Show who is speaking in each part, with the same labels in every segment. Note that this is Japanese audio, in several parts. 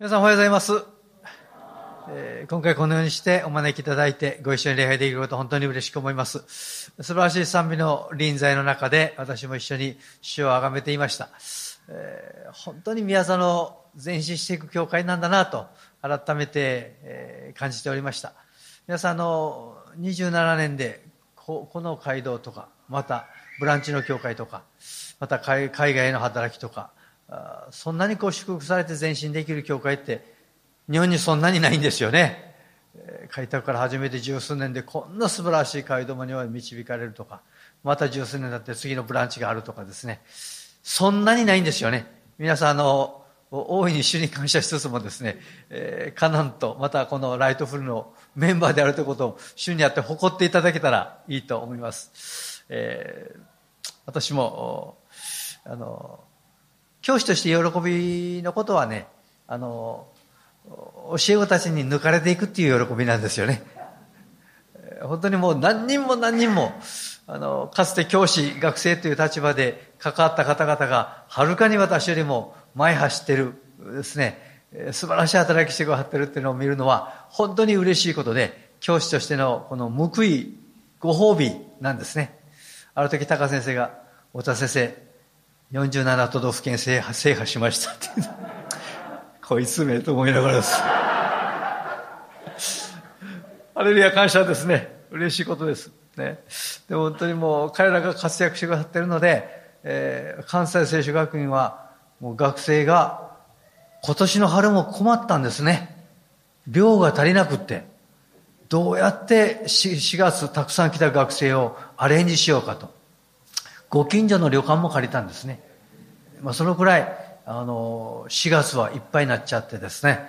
Speaker 1: 皆さんおはようございます。えー今回このようにしてお招きいただいてご一緒に礼拝できること本当に嬉しく思います。素晴らしい賛美の臨在の中で私も一緒に主を崇めていました。えー本当に宮沢の前進していく教会なんだなと改めて、えー感じておりました。皆さんあの27年でここの街道とかまたブランチの教会とかまた海外への働きとかそんなにこう祝福されて前進できる教会って日本にそんなにないんですよね。開拓から始めて十数年でこんな素晴らしい街道には導かれるとか、また十数年経って次のブランチがあるとかですね。そんなにないんですよね。皆さん、あの、大いに主に感謝しつつもですね、えーカナンと、またこのライトフルのメンバーであるということを主にあって誇っていただけたらいいと思います。えー私も、あの、教師として喜びのことはね、あの、教え子たちに抜かれていくっていう喜びなんですよね。本当にもう何人も何人も、あの、かつて教師、学生という立場で関わった方々が、はるかに私よりも前走ってるですね、素晴らしい働きしてくださってるっていうのを見るのは、本当に嬉しいことで、教師としてのこの報い、ご褒美なんですね。ある時、高先生が、太田先生、47都道府県制覇制覇しましたって こいつめと思いながらです。ハレルヤ感謝ですね。嬉しいことです。ね。でも本当にもう彼らが活躍してくださっているので、えー関西聖書学院はもう学生が今年の春も困ったんですね。量が足りなくって。どうやって4 4月たくさん来た学生をアレンジしようかと。ご近所の旅館も借りたんですね。まあ、そのくらい、あの、4月はいっぱいになっちゃってですね、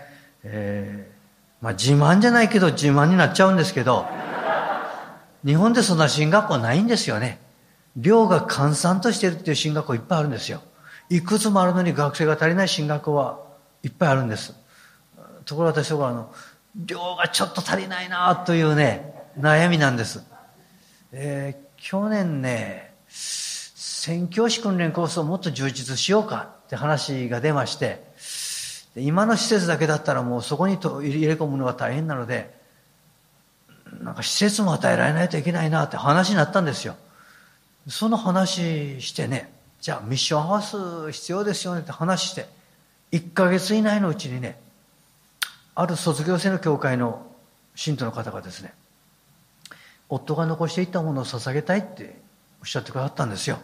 Speaker 1: えーまあ、自慢じゃないけど自慢になっちゃうんですけど、日本でそんな進学校ないんですよね。寮が閑散としてるっていう進学校いっぱいあるんですよ。いくつもあるのに学生が足りない進学校はいっぱいあるんです。ところが私はあの、量がちょっと足りないなというね、悩みなんです。えー去年ね、宣教師訓練コースをもっと充実しようかって話が出まして、今の施設だけだったらもうそこにと入れ込むのが大変なので、なんか施設も与えられないといけないなって話になったんですよ。その話してね、じゃあミッションハウス必要ですよねって話して、1ヶ月以内のうちにね、ある卒業生の教会の信徒の方がですね、夫が残していったものを捧げたいっておっしゃってくださったんですよ。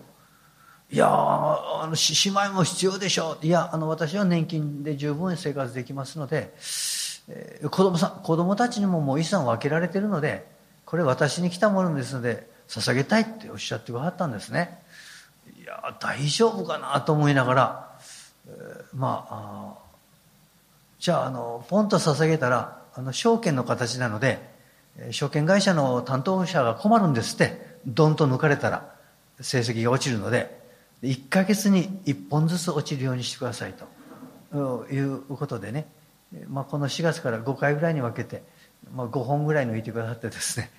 Speaker 1: いやあのし姉妹も必要でしょう。いやあの私は年金で十分生活できますので、えー子供さん子供たちにももう遺産分けられてるのでこれ私に来たものですので捧げたいっておっしゃってくださったんですね。いや大丈夫かなと思いながら、えーまあじゃああのポンと捧げたらあの証券の形なので証券会社の担当者が困るんですってドンと抜かれたら成績が落ちるので1ヶ月に1本ずつ落ちるようにしてくださいと。いうことでね、まあ、この4月から5回ぐらいに分けて、まあ、5本ぐらい抜いてくださってですね、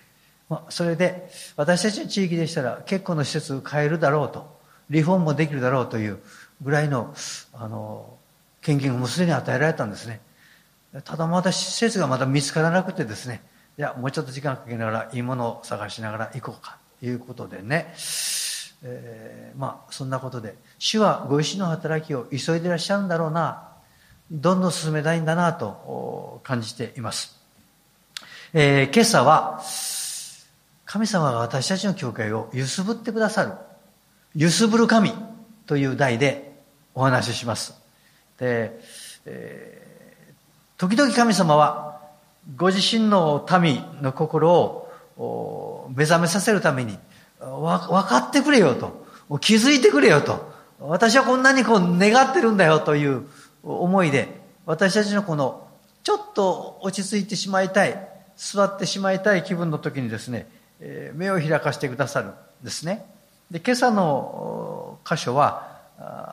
Speaker 1: まあ、それで私たちの地域でしたら結構の施設を変えるだろうとリフォームもできるだろうというぐらいのあの献金がもうすでに与えられたんですね。ただまだ施設がまだ見つからなくてですね。いやもうちょっと時間かけながらいいものを探しながら行こうか。ということでね、えーまあそんなことで主はご意志の働きを急いでいらっしゃるんだろうなどんどん進めたいんだなと感じています、えー今朝は神様が私たちの教会を揺すぶってくださる揺すぶる神という題でお話しします。で、えー時々神様はご自身の民の心を目覚めさせるためにわ分かってくれよと。気づいてくれよと。私はこんなにこう願ってるんだよという思いで私たちのこのちょっと落ち着いてしまいたい座ってしまいたい気分の時にですねえ目を開かせてくださるんですね。で今朝の箇所は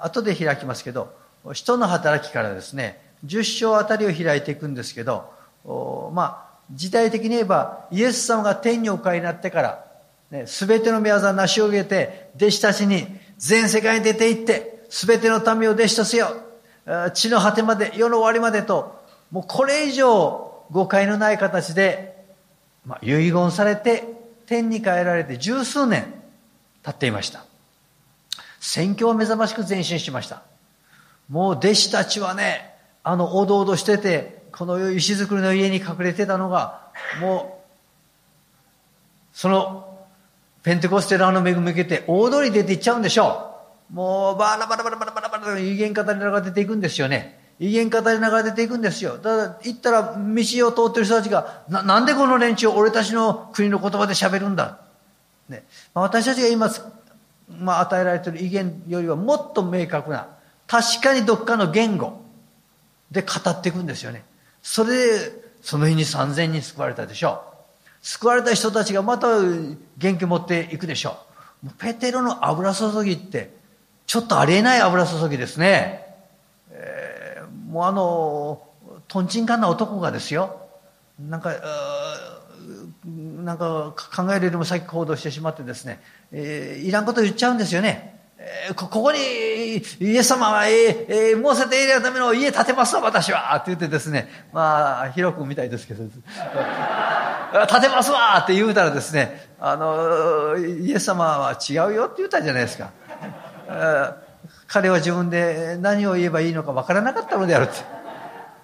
Speaker 1: 後で開きますけど人の働きからですね10章あたりを開いていくんですけどまあ時代的に言えばイエス様が天にお帰りになってからね、全ての御業を成し遂げて、弟子たちに全世界に出て行って、全ての民を弟子とせよ。地の果てまで、世の終わりまでと、もうこれ以上誤解のない形で、まあ、遺言されて天に帰られて十数年経っていました。宣教を目覚ましく前進しました。もう弟子たちはね、あのおどおどしてて、この石造りの家に隠れてたのが、もう、そのペンテコステラーの恵み受けて大通り出て行っちゃうんでしょう。もうバラバラバラバラバラバラと威厳語りながら出ていくんですよね。威厳語りながら出ていくんですよ。ただから行ったら道を通ってる人たちが、ななんでこの連中俺たちの国の言葉で喋るんだ。ね。まあ、私たちが今、まあ、与えられている威厳よりはもっと明確な、確かにどっかの言語で語っていくんですよね。それで、その日に三千人救われたでしょう。救われた人たちがまた元気持っていくでしょう。ペテロの油注ぎって、ちょっとありえない油注ぎですね。えー、もうあの、とんちんかんな男がですよ。なんか、なんか考えるよりも先行動してしまってですね、えー、いらんこと言っちゃうんですよね。ここに、イエス様は、えー、えー、モーセとエリアのための家建てますわ、私はって言ってですね、まあ、広くみたいですけど、建てますわって言うたらですね、あの、イエス様は違うよって言ったじゃないですか。彼は自分で何を言えばいいのか分からなかったのであるって。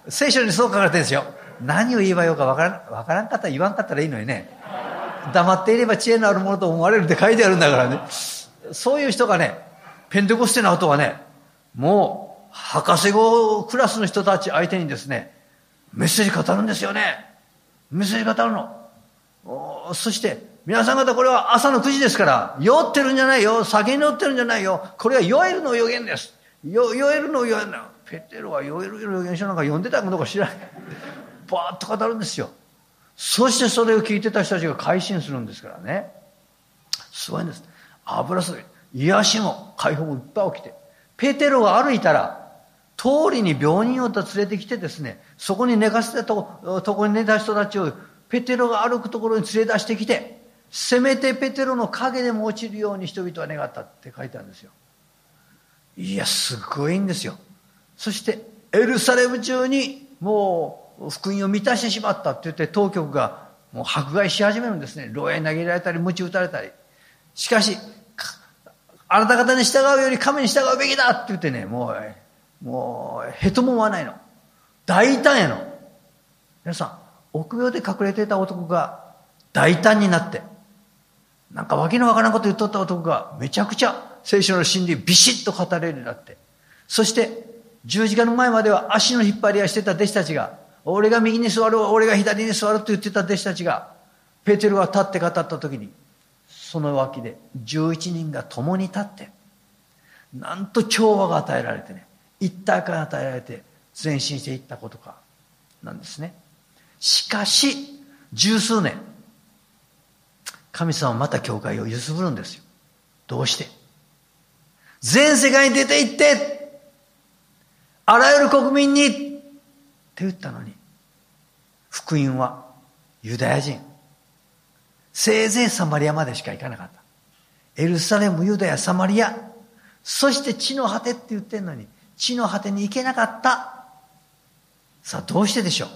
Speaker 1: 聖書にそう書かれてるんですよ。何を言えばよか分からん、分からんかったら言わんかったらいいのにね。黙っていれば知恵のあるものと思われるって書いてあるんだからね。そういう人がね、ペンテコステの後はね、もう、博士号クラスの人たち相手にですね、メッセージ語るんですよね。メッセージ語るの。そして、皆さん方これは朝の9時ですから、酔ってるんじゃないよ。酒に酔ってるんじゃないよ。これは酔えるの予言です。酔えるの予言だ。ペテロは酔えるの予言書なんか読んでたかどうか知らない。バーッと語るんですよ。そしてそれを聞いてた人たちが改心するんですからね。すごいんです。油すぎ。癒しも解放もいっぱい起きて。ペテロが歩いたら、通りに病人を連れてきてですね、そこに寝かせたととこに寝た人たちをペテロが歩くところに連れ出してきて、せめてペテロの影でも落ちるように人々は願ったって書いてあるんですよ。いや、すごいんですよ。そして、エルサレム中にもう福音を満たしてしまったって言って当局がもう迫害し始めるんですね。牢屋に投げられたり、鞭打たれたり。しかし、あなた方に従うより神に従うべきだって言ってね、もうもう、へとも思わないの。大胆やの。皆さん、臆病で隠れていた男が大胆になって、なんかわけのわからんこと言っとった男がめちゃくちゃ聖書の真理ビシッと語れるようになって、そして十字架の前までは足の引っ張り合いしてた弟子たちが、俺が右に座る、俺が左に座ると言ってた弟子たちが、ペテロが立って語った時に、その脇で11人が共に立って、なんと調和が与えられてね、一体感与えられて前進していったことかなんですね。しかし十数年神様はまた教会を揺すぶるんですよ。どうして？全世界に出て行ってあらゆる国民にって言ったのに福音はユダヤ人。せいぜいサマリアまでしか行かなかったエルサレムユダヤサマリアそして地の果てって言ってんのに地の果てに行けなかった。さあ、どうしてでしょう？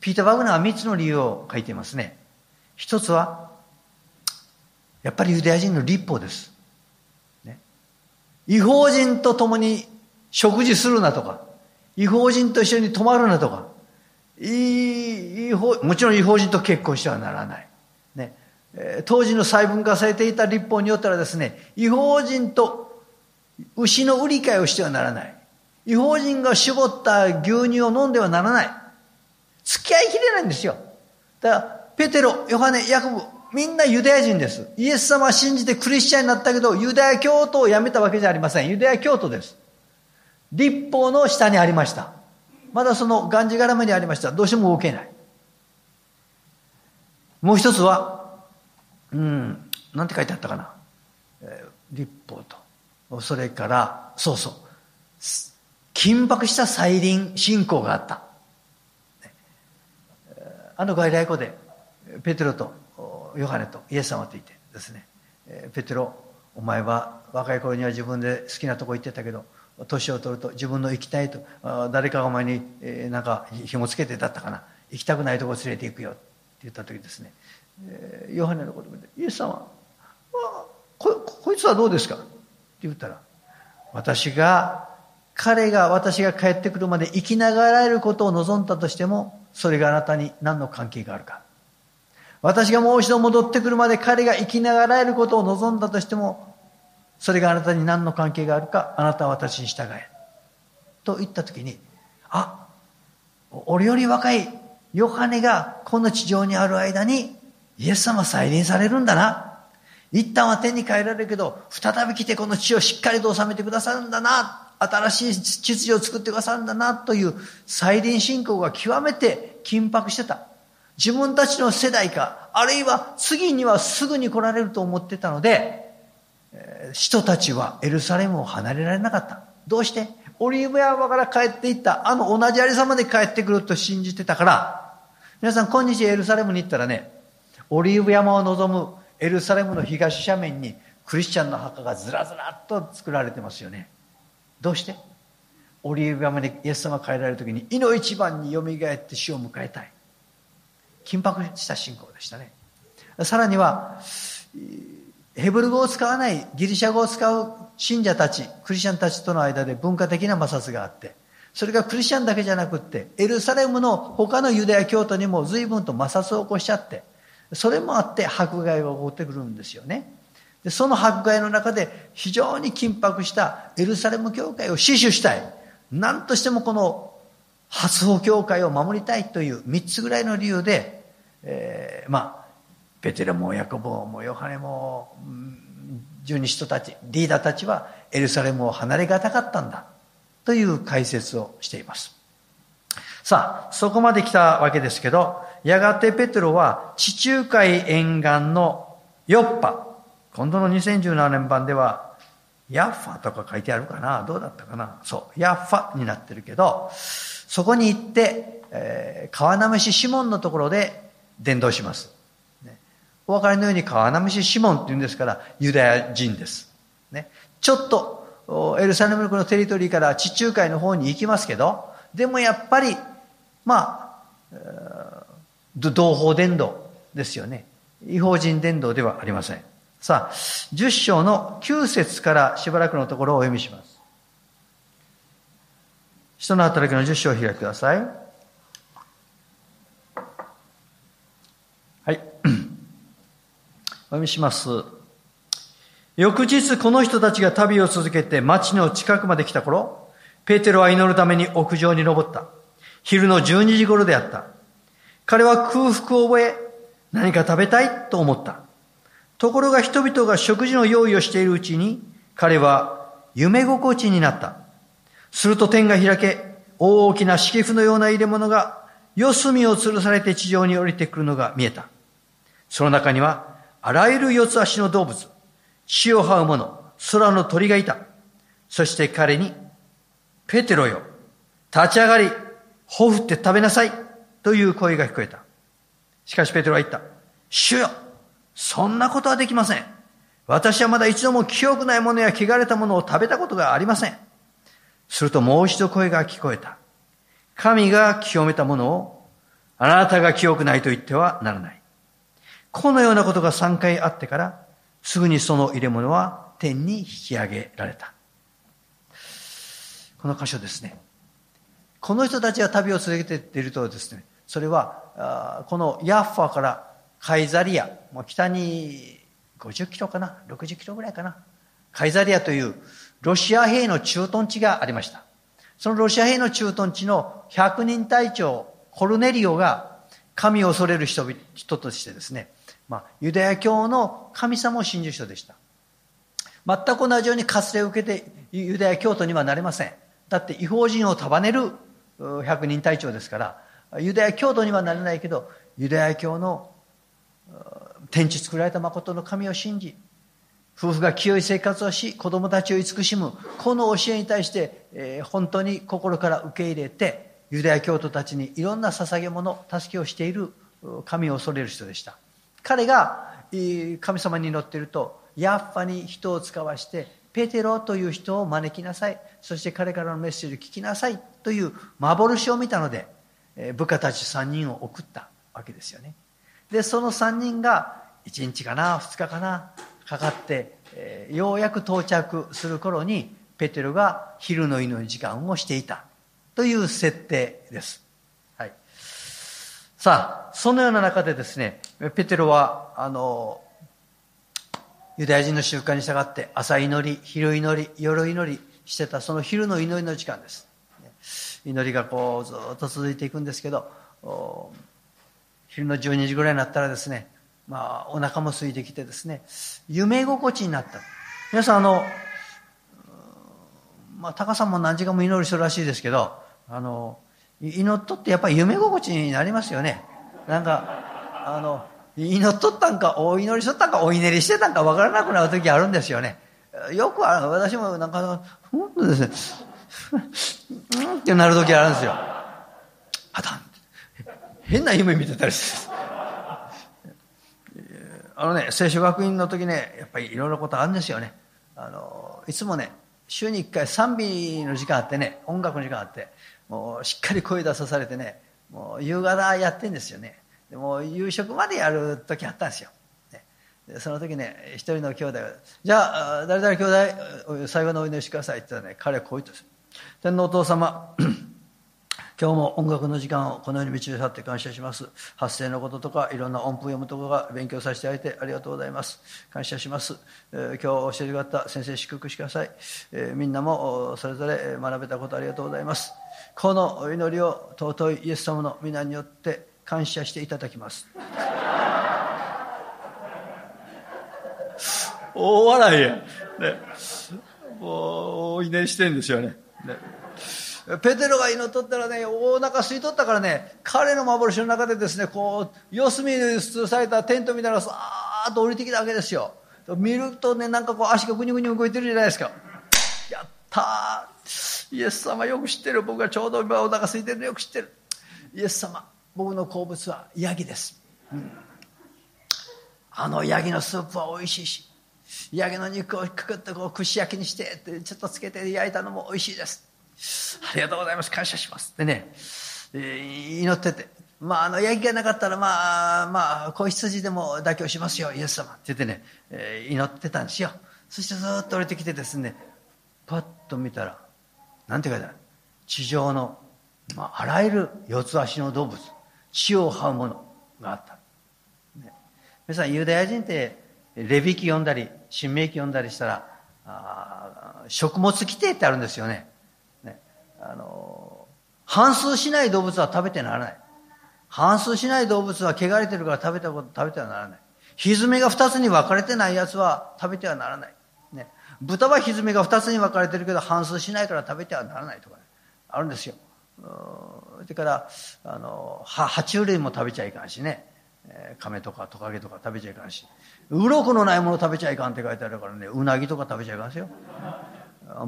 Speaker 1: ピーター・バグナーは三つの理由を書いていますね。一つは、やっぱりユダヤ人の立法です。ね、違法人と共に食事するなとか、違法人と一緒に泊まるなとか、違法、もちろん違法人と結婚してはならない。ね、当時の細分化されていた立法によったらですね、違法人と牛の売り買いをしてはならない。違法人が絞った牛乳を飲んではならない。付き合いきれないんですよ。だから、ペテロ、ヨハネ、ヤコブ、みんなユダヤ人です。イエス様は信じてクリスチャンになったけど、ユダヤ教徒をやめたわけじゃありません。ユダヤ教徒です。立法の下にありました。まだそのがんじがらめにありました。どうしても動けない。もう一つは、うん、なんて書いてあったかな。えー、立法と。それから、そうそう。緊迫した再臨信仰があった。あの外来語で、ペテロとヨハネとイエス様といてですね、ペテロ、お前は若い頃には自分で好きなとこ行ってたけど、年を取ると自分の行きたいと誰かがお前に、えー、なんか紐つけてだったかな。行きたくないとこ連れて行くよ。って言った時ですね、え、ヨハネのことでイエス様ここいつはどうですか？って言ったら私が彼が私が帰ってくるまで生きながらえることを望んだとしてもそれがあなたに何の関係があるか。私がもう一度戻ってくるまで彼が生きながらえることを望んだとしてもそれがあなたに何の関係があるかあなたは私に従え。と言った時にあ俺より若いヨハネがこの地上にある間にイエス様再臨されるんだな。一旦は天に帰られるけど再び来てこの地をしっかりと治めてくださるんだな。新しい秩序を作ってくださるんだな。という再臨信仰が極めて緊迫してた。自分たちの世代かあるいは次にはすぐに来られると思ってたので人たちはエルサレムを離れられなかった。どうして？オリーブ山から帰っていったあの同じありさまで帰ってくると信じてたから、皆さん今日エルサレムに行ったらね、オリーブ山を望むエルサレムの東斜面にクリスチャンの墓がずらずらっと作られてますよね。どうして？オリーブ山にイエス様が帰られる時に、いの一番によみがえって死を迎えたい。緊迫した信仰でしたね。さらには、ヘブル語を使わないギリシャ語を使う信者たち、クリスチャンたちとの間で文化的な摩擦があって、それがクリスチャンだけじゃなくって、エルサレムの他のユダヤ教徒にも随分と摩擦を起こしちゃって、それもあって迫害が起こってくるんですよね。でその迫害の中で非常に緊迫したエルサレム教会を死守したい。何としてもこの発砲教会を守りたいという三つぐらいの理由で、えー、まあ、ペテロもヤコボもヨハネも十二使徒たちリーダーたちはエルサレムを離れがたかったんだという解説をしています。さあそこまで来たわけですけどやがてペテロは地中海沿岸のヨッパ今度の2017年版ではヤッファとか書いてあるかな？どうだったかな？そうヤッファになってるけどそこに行って、えー、川なめしシモンのところで伝道します。お分かりのように川波市シモンって言うんですから、ユダヤ人です。ね。ちょっと、エルサレムのテリトリーから地中海の方に行きますけど、でもやっぱり、まあ、同胞伝道ですよね。違法人伝道ではありません。さあ、10章の9節からしばらくのところをお読みします。人の働きの10章を開きくださ。い。読みします。翌日この人たちが旅を続けて町の近くまで来た頃、ペテロは祈るために屋上に登った。昼の12時頃であった。彼は空腹を覚え、何か食べたいと思った。ところが人々が食事の用意をしているうちに、彼は夢心地になった。すると天が開け、大きな敷布のような入れ物が、四隅を吊るされて地上に降りてくるのが見えた。その中には、あらゆる四つ足の動物、死を這う者、空の鳥がいた。そして彼に、ペテロよ、立ち上がり、ほふって食べなさい、という声が聞こえた。しかしペテロは言った。主よ、そんなことはできません。私はまだ一度も清くないものや汚れたものを食べたことがありません。するともう一度声が聞こえた。神が清めたものを、あなたが清くないと言ってはならない。このようなことが3回あってから、すぐにその入れ物は天に引き上げられた。この箇所ですね。この人たちが旅を続けているとですね、それは、このヤッファからカイザリア、北に50キロかな、60キロぐらいかな。カイザリアというロシア兵の駐屯地がありました。そのロシア兵の駐屯地の100人隊長、コルネリオが神を恐れる人人としてですね、まあ、ユダヤ教の神様を信じる人でした。全く同じように割礼を受けてユダヤ教徒にはなれません。だって違法人を束ねる百人隊長ですから、ユダヤ教徒にはなれないけど、ユダヤ教の天地作られた誠の神を信じ、夫婦が清い生活をし、子供たちを慈しむ、この教えに対して、えー、本当に心から受け入れて、ユダヤ教徒たちにいろんな捧げ物、助けをしている神を恐れる人でした。彼が神様に祈っているとヤッファに人を使わしてペテロという人を招きなさいそして彼からのメッセージを聞きなさいという幻を見たので部下たち3人を送ったわけですよねでその3人が1日かな2日かなかかって、ようやく到着する頃にペテロが昼の祈り時間をしていたという設定です。はい。さあ、そのような中でですね、ペテロは、あの、ユダヤ人の習慣に従って朝祈り、昼祈り、夜祈りしてたその昼の祈りの時間です。祈りがこうずっと続いていくんですけど、昼の12時ぐらいになったらですね、まあ、お腹も空いてきてですね、夢心地になった。皆さん、あの、まあ、高さんも何時間も祈りするらしいですけど、あの、祈っとってやっぱり夢心地になりますよね。なんか、あの、祈っとったんか、お祈りしとったんか、お祈りしてたんか分からなくなる時あるんですよね。よくある、私もなんか、本当ですね、うんってなる時あるんですよ。あたん。変な夢見てたりする。あのね、聖書学院の時ね、やっぱりいろいろことあるんですよね。あの、いつもね、週に1回賛美の時間あってね、音楽の時間あって、もうしっかり声出さされてね、もう夕方やってんですよね。でも夕食までやる時あったんですよ。でその時ね、一人の兄弟が、じゃあ、誰々兄弟、最後のお祈りしてくださいって言ったらね、彼はこう言ったんです。天皇お父様、今日も音楽の時間をこのように導いって感謝します。発声のこととか、いろんな音符読むところが勉強させてあげてありがとうございます。感謝します。えー、今日教えてくださった先生、祝福してください。えー、みんなもそれぞれ学べたことありがとうございます。この祈りを尊いイエス様の皆によって感謝していただきます。大笑いや。ね、もう、お祈りしてるんですよね。ねペテロが祈っとったらね、お腹空いとったからね、彼の幻の中でですね、こう、四隅に通されたテントみたいなのがさーっと降りてきたわけですよ。見るとね、なんかこう足がぐにぐに動いてるじゃないですか。やったーイエス様よく知ってる。僕がちょうど今お腹空いてるのよく知ってる。イエス様、僕の好物はヤギです。うん、あのヤギのスープは美味しいし、ヤギの肉をくくってこう串焼きにしてちょっとつけて焼いたのも美味しいです。ありがとうございます。感謝します。ってね、えー、祈ってて。まあ、あの、ヤギがなかったら、まあ、まあ、子羊でも妥協しますよ、イエス様。って言ってね、えー、祈ってたんですよ。そしてずっと降りてきてですね、パッと見たら、なんて書いてある？地上の、まあ、あらゆる四つ足の動物、血を這うものがあった。ね、皆さん、ユダヤ人って、レビ記読んだり、新明記読んだりしたら、あ食物規定ってあるんですよね。あの、反数しない動物は食べてならない。反数しない動物は汚れてるから食べたこと食べてはならない。蹄が二つに分かれてないやつは食べてはならない。ね。豚は蹄が二つに分かれてるけど反数しないから食べてはならないとか、ね、あるんですよ。それから、あの、は、爬虫類も食べちゃいかんしね。えー、亀とかトカゲとか食べちゃいかんし。鱗のないもの食べちゃいかんって書いてあるからね、うなぎとか食べちゃいかんですよ。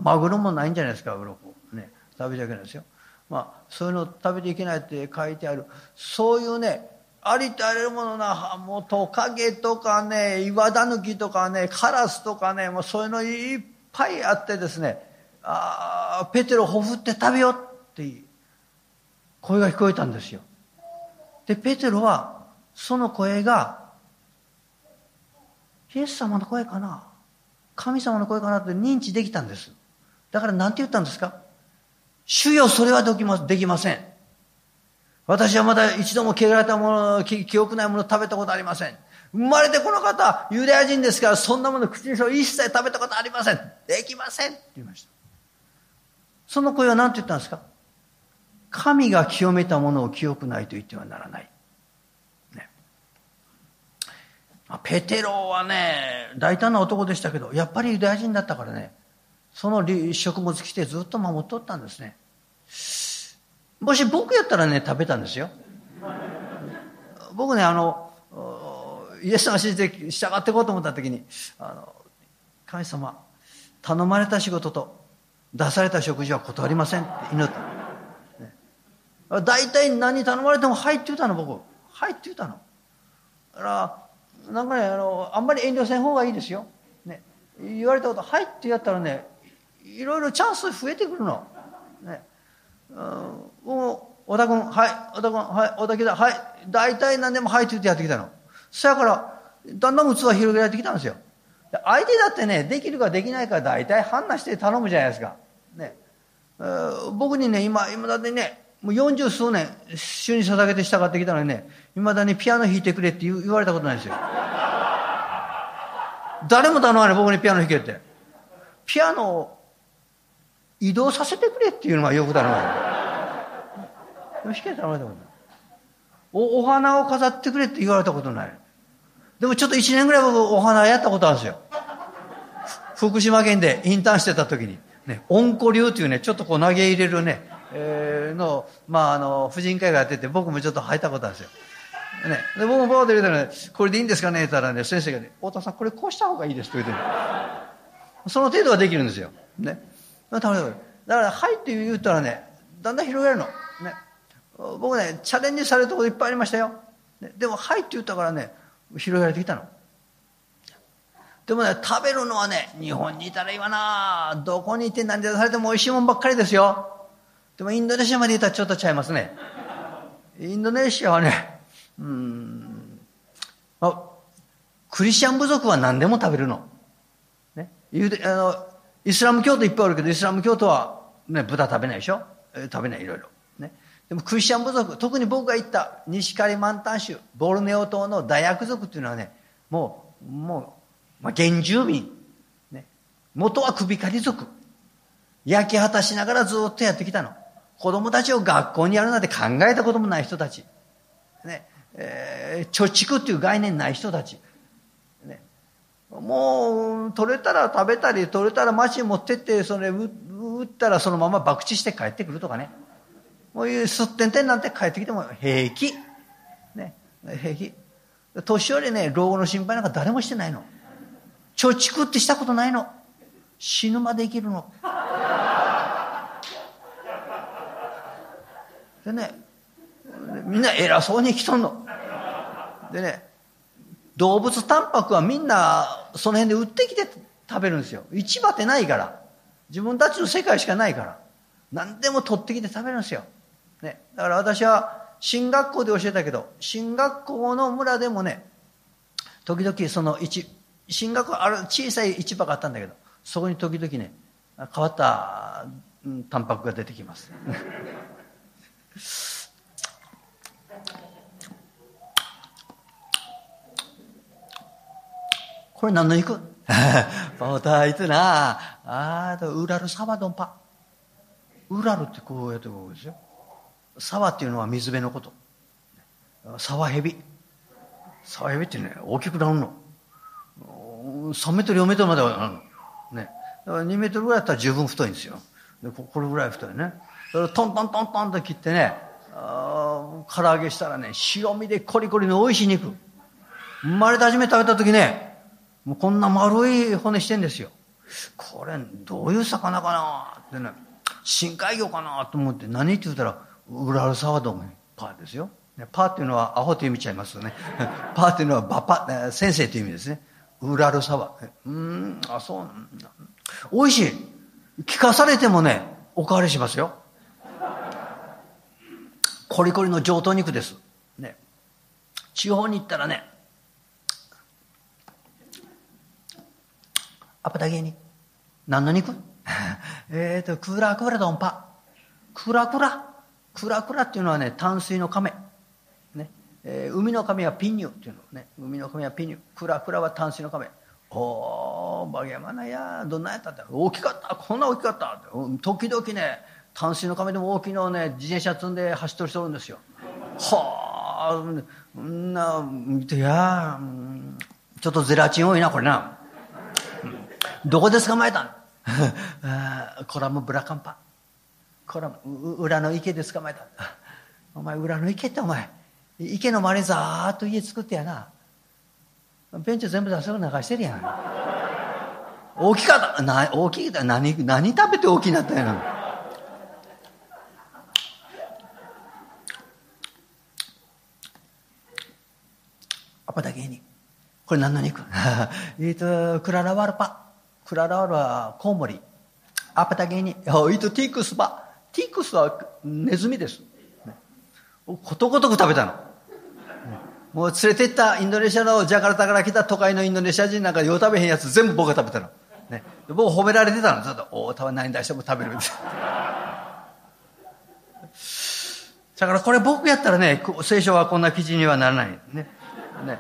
Speaker 1: マグロもないんじゃないですか、鱗。ね。食べちゃいけないですよ。まあ、そういうの食べていけないって書いてある。そういうね、ありとあらゆるものな、もうトカゲとかね、岩ダヌキとかね、カラスとかね、もうそういうのいっぱいあってですね、ああ、ペテロほふって食べよっていう声が聞こえたんですよ。で、ペテロは、その声が、イエス様の声かな神様の声かなって認知できたんです。だから何て言ったんですか？主よ、それはできまできません。私はまだ一度も汚れたもの、記憶ないもの食べたことありません。生まれてこの方、ユダヤ人ですから、そんなもの口にしろ一切食べたことありません。できませんって言いました。その声は何て言ったんですか？神が清めたものを記憶ないと言ってはならない。ね。ペテロはね、大胆な男でしたけど、やっぱりユダヤ人だったからね、その食物来てずっと守っとったんですね。もし僕やったらね、食べたんですよ。僕ね、あの、イエス様信じて従っていこうと思った時に、あの、神様、頼まれた仕事と出された食事は断りませんって祈った。大体何頼まれても、はいって言ったの、僕。はいって言ったの。だから、なんかね、あの、あんまり遠慮せん方がいいですよ。ね。言われたこと、はいってやったらね、いろいろチャンス増えてくるの。ね。うん、も、小田君、はい、小田君、はい、小田来た、はい、大体何でもはいって言ってやってきたの。そやから、だんだん器広げられてきたんですよ。相手だってね、できるかできないか大体判断して頼むじゃないですか。ね。僕にね、今、今だってね、もう四十数年、主に捧げて従ってきたのにね、未だにピアノ弾いてくれって言われたことないですよ。誰も頼まない、僕にピアノ弾けって。ピアノを移動させてくれっていうのがよく頼まれ弾け頼まれたことない。お、お花を飾ってくれって言われたことない。でもちょっと一年ぐらい僕お花やったことあるんですよ。福島県でインターンしてた時に、ね、温古流っていうね、ちょっとこう投げ入れるね、えー、の、まああの、婦人会がやってて僕もちょっと入ったことあるんですよ。ね、で僕もボード入れたら、ね、これでいいんですかねって言ったらね、先生がね、太田さんこれこうした方がいいですと言ってる。その程度はできるんですよ。ね。だから、はいって言ったらね、だんだん広げるの。ね。僕ね、チャレンジされるところいっぱいありましたよ。ね、でも、はいって言ったからね、広げられてきたの。でもね、食べるのはね、日本にいたらいいわなどこにいて何でされても美味しいもんばっかりですよ。でもインドネシアまでいたらちょっとちゃいますね。インドネシアはね、うん、あ、クリスチャン部族は何でも食べるの。ね。あの、イスラム教徒いっぱいあるけど、イスラム教徒はね、豚食べないでしょ？食べない、いろいろ。ね。でもクリスチャン部族、特に僕が行った西カリマンタン州、ボルネオ島の大薬族っていうのはね、もう、もう、まあ、原住民。ね。元は首狩り族。焼き果たしながらずっとやってきたの。子供たちを学校にやるなんて考えたこともない人たち。ね。えー、貯蓄っていう概念ない人たち。ね。もう、取れたら食べたり、取れたら町に持ってって、それ、売ったらそのまま博打して帰ってくるとかね。もういうすってんてんなんて帰ってきても平気。ね。平気。年寄りね、老後の心配なんか誰もしてないの。貯蓄ってしたことないの。死ぬまで生きるの。でね、みんな偉そうに生きとんの。でね、動物タンパクはみんなその辺で売ってきて食べるんですよ。市場ってないから。自分たちの世界しかないから。何でも取ってきて食べるんですよ。ね。だから私は進学校で教えたけど、進学校の村でもね、時々その一、進学校ある小さい市場があったんだけど、そこに時々ね、変わったタンパクが出てきます。これ何の肉？バタイトなああ、ウラルサバドンパ。ウラルってこうやってこうですよ。サワっていうのは水辺のこと。サワヘビ。サワヘビってね、大きくなるの。3メートル、4メートルまではなるの。ね。だから2メートルぐらいだったら十分太いんですよ。でこれぐらい太いね。それをトントントントンと切ってね、唐揚げしたらね、塩味でコリコリの美味しい肉。生まれて初めて食べた時ね、もうこんな丸い骨してんですよ。これ、どういう魚かなってね、深海魚かなと思って何って言ったら、ウラルサワドンパーですよ。パーっていうのはアホという意味ちゃいますよね。パーっていうのはバパ、先生という意味ですね。ウラルサワ。うん、あ、そうなんだ。美味しい。聞かされてもね、おかわりしますよ。コリコリの上等肉です。ね。地方に行ったらね、アパタゲに。何の肉？えっと、クラクラドンパ。クラクラ？クラクラっていうのはね、淡水の亀。ね。えー、海の亀はピニュっていうのね。海の亀はピニュ。クラクラは淡水の亀。おー、バゲマナや、どんなやったって。大きかった。こんな大きかった。時々ね、淡水の亀でも大きいのをね、自転車積んで走ってる人おるんですよ。はあ、んな、見てや、ちょっとゼラチン多いな、これな。どこで捕まえたん？コラムブラカンパ。コラム、裏の池で捕まえた。お前、裏の池ってお前、池の周りざーっと家作ってやな。ベンチ全部出せる流してるやん。大きかった。な、大きい何、何食べて大きくなったやな。アパだけに。これ何の肉えっと、クララワルパ。クララールはコウモリ。アパタア パタゲニ、おいとティークスバ。ティークスはネズミです。ことごとく食べたの。もう連れて行ったインドネシアのジャカルタから来た都会のインドネシア人なんかよう食べへんやつ全部僕が食べたの。ね、僕褒められてたの。ずっと、おお、たは何出しても食べるみたいな。だからこれ僕やったらね、聖書はこんな記事にはならない。ね。ね。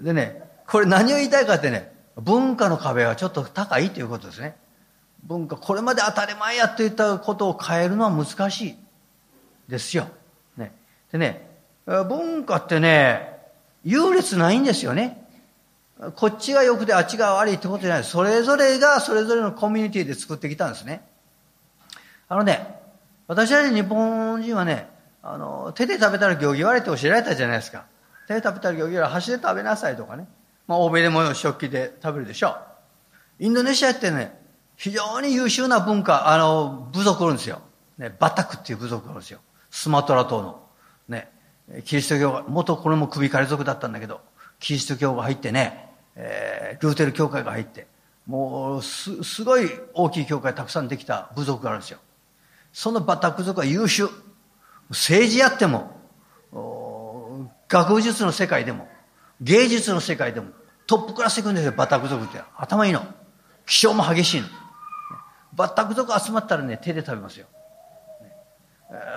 Speaker 1: でね、これ何を言いたいかってね、文化の壁はちょっと高いということですね。文化、これまで当たり前やって言ったことを変えるのは難しいですよ。ね。でね、文化ってね、優劣ないんですよね。こっちが良くてあっちが悪いってことじゃない。それぞれがそれぞれのコミュニティで作ってきたんですね。あのね、私はね、日本人はね、あの、手で食べたら行儀悪いって教えられたじゃないですか。手で食べたら。箸で食べなさいとかね。まあ、欧米でも食器で食べるでしょう。インドネシアってね、非常に優秀な文化、あの、部族があるんですよ。ね、バタクっていう部族があるんですよ。スマトラ島の。ね、キリスト教が、元これも首狩り族だったんだけど、キリスト教が入ってね、えー、ルーテル教会が入って、もうす、すごい大きい教会たくさんできた部族があるんですよ。そのバタク族は優秀。政治やっても、学術の世界でも、芸術の世界でも、トップクラス行くんですよ、バタク族って。頭いいの。気性も激しいの。バタク族集まったらね、手で食べますよ。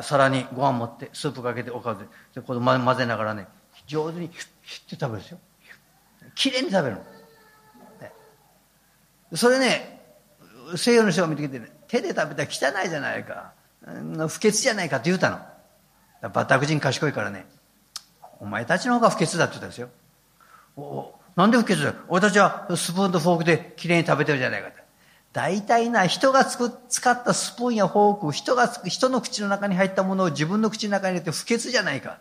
Speaker 1: 皿にご飯持ってスープかけておかずでこの混ぜながらね上手にヒュッヒュッて食べるんですよきれいに食べるの、それね西洋の人が見てきてね手で食べたら汚いじゃないか不潔じゃないかって言うたのバタク人賢いからねお前たちの方が不潔だって言ったんですよおなんで不潔だ？よ俺たちはスプーンとフォークできれいに食べてるじゃないかって大体な、人がつく使ったスプーンやフォーク、人が人の口の中に入ったものを自分の口の中に入れて不潔じゃないか。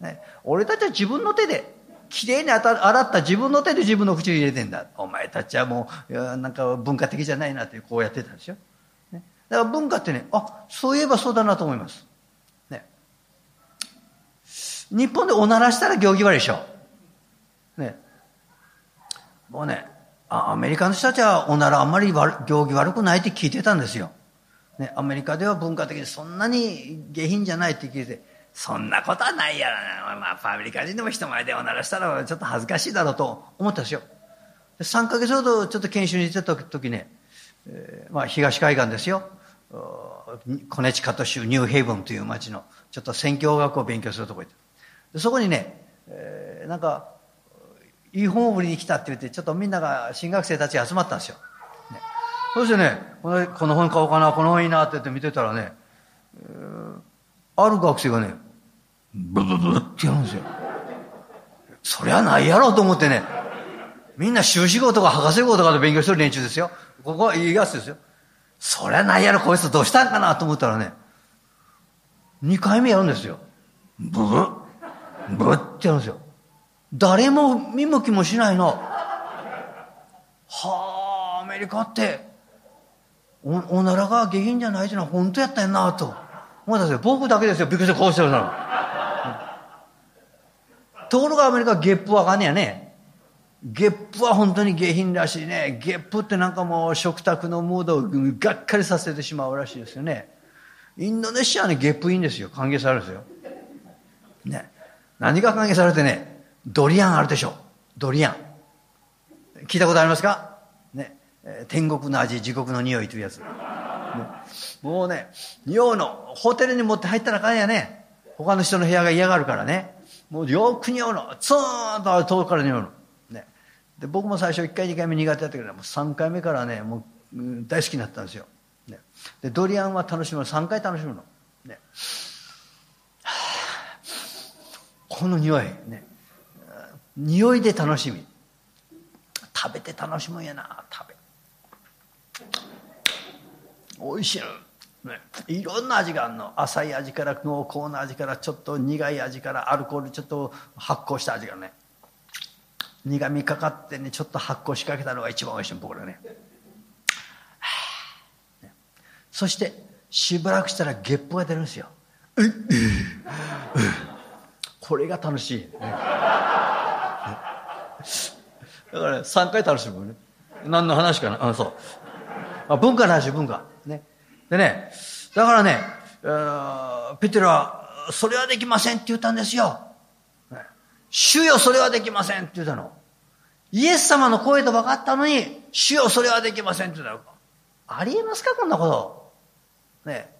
Speaker 1: ね、俺たちは自分の手で、きれいに洗った自分の手で自分の口に入れてんだ。お前たちはもう、なんか文化的じゃないなってこうやってたんですよ。ね、だから文化ってね、あ、そういえばそうだなと思います。日本でおならしたら行儀悪いでしょ。ね。もうね、アメリカの人たちはおならあんまり行儀悪くないって聞いてたんですよ。ね、アメリカでは文化的にそんなに下品じゃないって聞いて、そんなことはないやろな。まあ、アメリカ人でも人前でおならしたらちょっと恥ずかしいだろうと思ったんですよ。3ヶ月ほどちょっと研修に行ってた時ね、えー、まあ、東海岸ですよ。コネチカト州ニューヘイブンという町のちょっと宣教学を勉強するとこ行ってそこにね、えー、なんかいい本を売りに来たって言って、ちょっとみんなが、新学生たちが集まったんですよ。ね、そしてね、このこの本買おうかな、この本いいなって言って見てたらね、えー、ある学生がね、ブブブってやるんですよ。そりゃないやろうと思ってね、みんな修士号とか博士号とかで勉強してる連中ですよ。ここはいいやつですよ。そりゃないやろ、こいつどうしたんかなと思ったらね、2回目やるんですよ。ブブブってやるんですよ。誰も見向きもしないの。はあ、アメリカって、お、おならが下品じゃないっていうのは本当やったんやなと。思ったんですよ。僕だけですよ。びっくりしてこうしてるの。ところがアメリカはゲップはあかんねやね。ゲップは本当に下品らしいね。ゲップってなんかもう食卓のムードをがっかりさせてしまうらしいですよね。インドネシアはね、ゲップいいんですよ。歓迎されるんですよ。ね。何が歓迎されてね、ドリアンあるでしょドリアン。聞いたことありますか？ね。天国の味、地獄の匂いというやつ。ね、もうね、匂うの、ホテルに持って入ったらあかんやね。他の人の部屋が嫌がるからね。もうよく匂うの。ツーンと遠くから匂うの。ね。で、僕も最初1回2回目苦手だったけど、もう3回目からね、もう、大好きになったんですよ。ね。で、ドリアンは楽しむの。3回楽しむの。ね。この匂い。ね。匂いで楽しみ。食べて楽しむんやな。食べ。美味しい。の、ね、いろんな味があるの。浅い味から濃厚な味からちょっと苦い味からアルコールちょっと発酵した味がね。苦みかかってねちょっと発酵しかけたのが一番美味しい僕らね。ね。そしてしばらくしたらゲップが出るんですよ。これが楽しい、ねだから、ね、3回楽しむね。何の話かな？あ、そう。あ、文化の話、文化。ね。でね、だからね、ペテロは、それはできませんって言ったんですよ。主よ、それはできませんって言ったの。イエス様の声と分かったのに、主よ、それはできませんって言ったの。ありえますか、こんなこと。ね。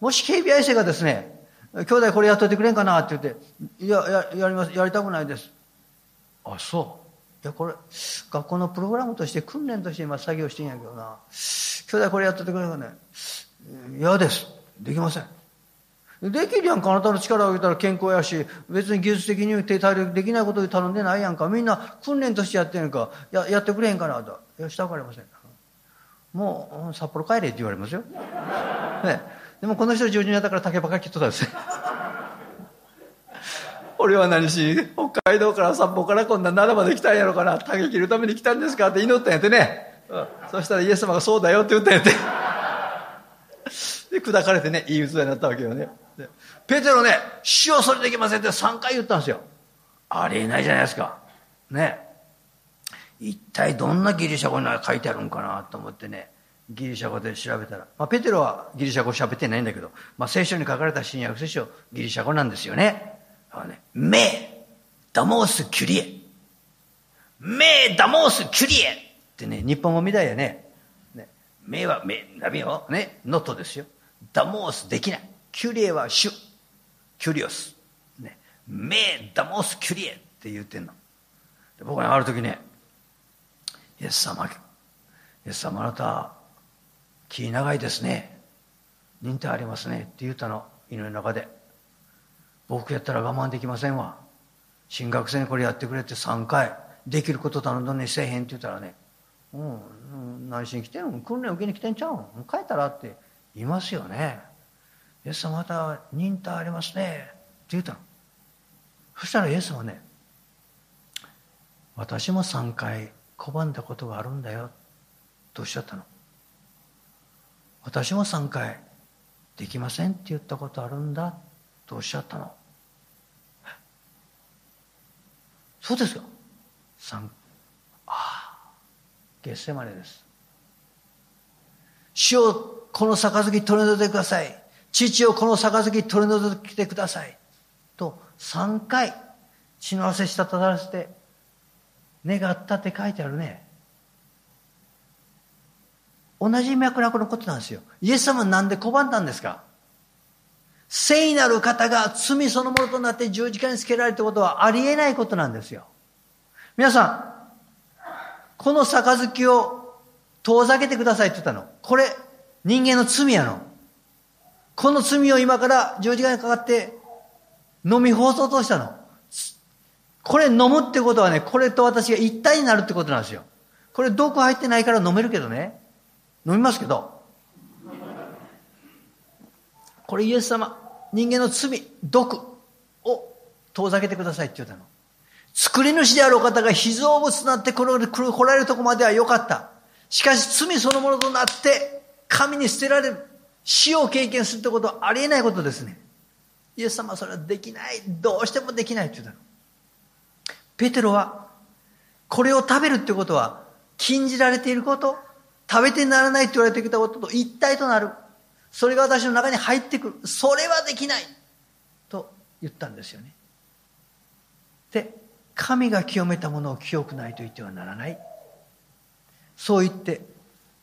Speaker 1: もし警備衛生がですね、兄弟これやっといてくれんかなって言って、いや、や、やります、やりたくないです。あ、そう。いや、これ、学校のプログラムとして、訓練として今作業してんやけどな。兄弟これやっといてくれんかね。嫌です。できません。できるやんか、あなたの力を上げたら健康やし、別に技術的に体力できないことで頼んでないやんか。みんな訓練としてやってんやんか。や、やってくれへんかなと。いや、したくありません。もう、札幌帰れって言われますよ。ね。でもこの人十人だから竹ばかり切っとったんですよ。俺は何し、北海道から札幌からこんな奈良まで来たんやろかな。竹切るために来たんですかって祈ったんやってね。うん、そしたらイエス様がそうだよって言ったんやって。で、砕かれてね、いい器になったわけよね。ペテロね、死をそれできませんって3回言ったんですよ。ありえないじゃないですか。ね。一体どんなギリシャ語に書いてあるんかなと思ってね、ギリシャ語で調べたら、まあ、ペテロはギリシャ語喋ってないんだけど、まあ、聖書に書かれた新約聖書、ギリシャ語なんですよね。ねメダモースキュリエ。メダモースキュリエってね、日本語みたいやね。ねメはメ、ダメよ。ね、ノットですよ。ダモースできない。キュリエは主。キュリオス。ね。メダモースキュリエって言ってんの。僕はある時ね、イエス様、イエス様あなた、気長いですね。忍耐ありますね。って言ったの、祈りの中で。僕やったら我慢できませんわ。新学生にこれやってくれって3回、できること頼んだのにせえへんって言ったらね、うん、何しに来てん訓練受けに来てんちゃうん？帰ったらって言いますよね。イエス様また忍耐ありますね。って言ったの。そしたらイエスはね、私も3回拒んだことがあるんだよ。とおっしゃったの。私も3回できませんって言ったことあるんだとおっしゃったの。そうですよ3ああ月世までです。主をこの杯取り除いてください。父をこの杯取り除いてください。と3回血の汗したたらせて願ったって書いてあるね。同じ脈絡のことなんですよ。イエス様なんで拒んだんですか？聖なる方が罪そのものとなって十字架につけられたことはありえないことなんですよ。皆さん、この杯を遠ざけてくださいって言ったの。これ、人間の罪やの。この罪を今から十字架にかかって飲み放送としたの。これ飲むってことはね、これと私が一体になるってことなんですよ。これ毒入ってないから飲めるけどね。飲みますけど、これイエス様、人間の罪、毒を遠ざけてくださいって言ったの。作り主であるお方が被造物となってこれ来られるとこまでは良かった。しかし罪そのものとなって神に捨てられる。死を経験するってことはありえないことですね。イエス様はそれはできない。どうしてもできないって言ったの。ペテロは、これを食べるってことは禁じられていること食べてならないって言われてきたことと一体となる。それが私の中に入ってくる。それはできない。と言ったんですよね。で、神が清めたものを清くないと言ってはならない。そう言って、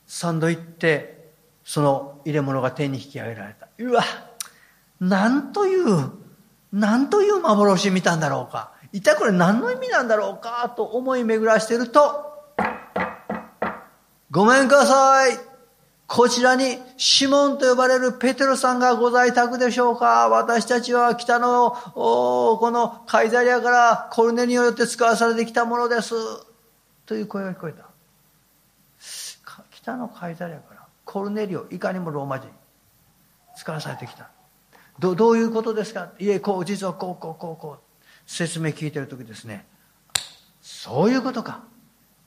Speaker 1: 三度行って、その入れ物が手に引き上げられた。うわ、なんという、なんという幻見たんだろうか。一体これ何の意味なんだろうかと思い巡らしていると、ごめんください。こちらにシモンと呼ばれるペテロさんがご在宅でしょうか私たちは北の、このカイザリアからコルネによって使わされてきたものです。という声が聞こえた。北のカイザリアからコルネリオ、いかにもローマ人、使わされてきた。どどういうことですか？いえ、こう、実はこう、こう、こう、こう。説明聞いてるときですね。そういうことか。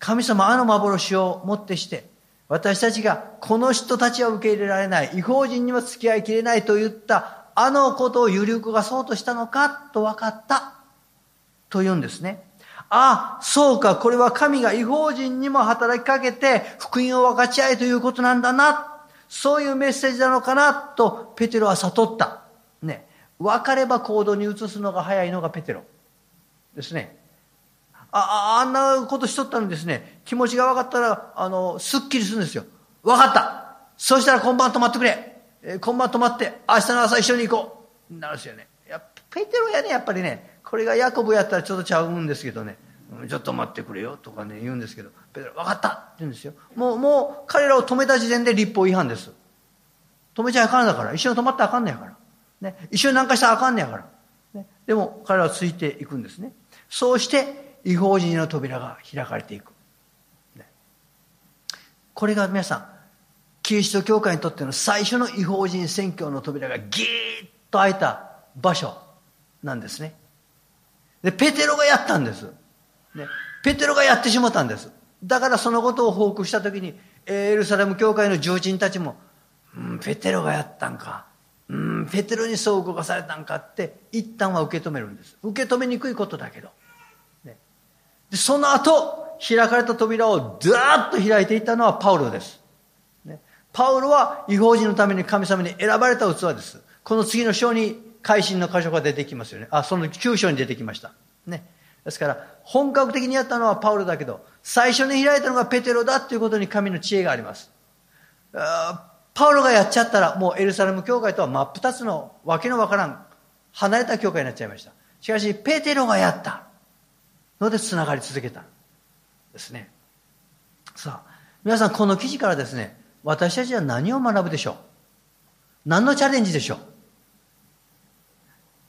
Speaker 1: 神様あの幻をもってして、私たちがこの人たちは受け入れられない、違法人にも付き合いきれないと言ったあのことを有力がそうとしたのかと分かったと言うんですねあ。あ、そうか、これは神が違法人にも働きかけて福音を分かち合えということなんだな。そういうメッセージなのかなとペテロは悟った。ね。分かれば行動に移すのが早いのがペテロ。ですね。あ、あんなことしとったのにですね、気持ちが分かったら、あの、すっきりするんですよ。分かったそしたら今晩泊まってくれ、えー、今晩泊まって、明日の朝一緒に行こうなるんですよね。やペテロやね、やっぱりね。これがヤコブやったらちょっとちゃうんですけどね。ちょっと待ってくれよとかね、言うんですけど、ペテロ、分かったって言うんですよ。もう、もう、彼らを止めた時点で立法違反です。止めちゃあかんだから。一緒に止まったらあかんねやから。ね。一緒になんかしたらあかんねやから。ね。でも、彼らはついていくんですね。そうして、違法人の扉が開かれていく。ね、これが皆さん、キリスト教会にとっての最初の違法人宣教の扉がギーッと開いた場所なんですね。で、ペテロがやったんです。ね、ペテロがやってしまったんです。だからそのことを報告したときに、エルサレム教会の重鎮たちも、うん、ペテロがやったんか。うん、ペテロにそう動かされたんかって、一旦は受け止めるんです。受け止めにくいことだけど。でその後、開かれた扉をずーっと開いていったのはパウロです。ね、パウロは違法人のために神様に選ばれた器です。この次の章に改心の箇所が出てきますよね。あ、その9章に出てきました。ね。ですから、本格的にやったのはパウロだけど、最初に開いたのがペテロだということに神の知恵があります。パウロがやっちゃったら、もうエルサレム教会とは真っ二つのわけのわからん、離れた教会になっちゃいました。しかし、ペテロがやったので繋がり続けた。ですね。さあ、皆さんこの記事からですね、私たちは何を学ぶでしょう？何のチャレンジでしょう？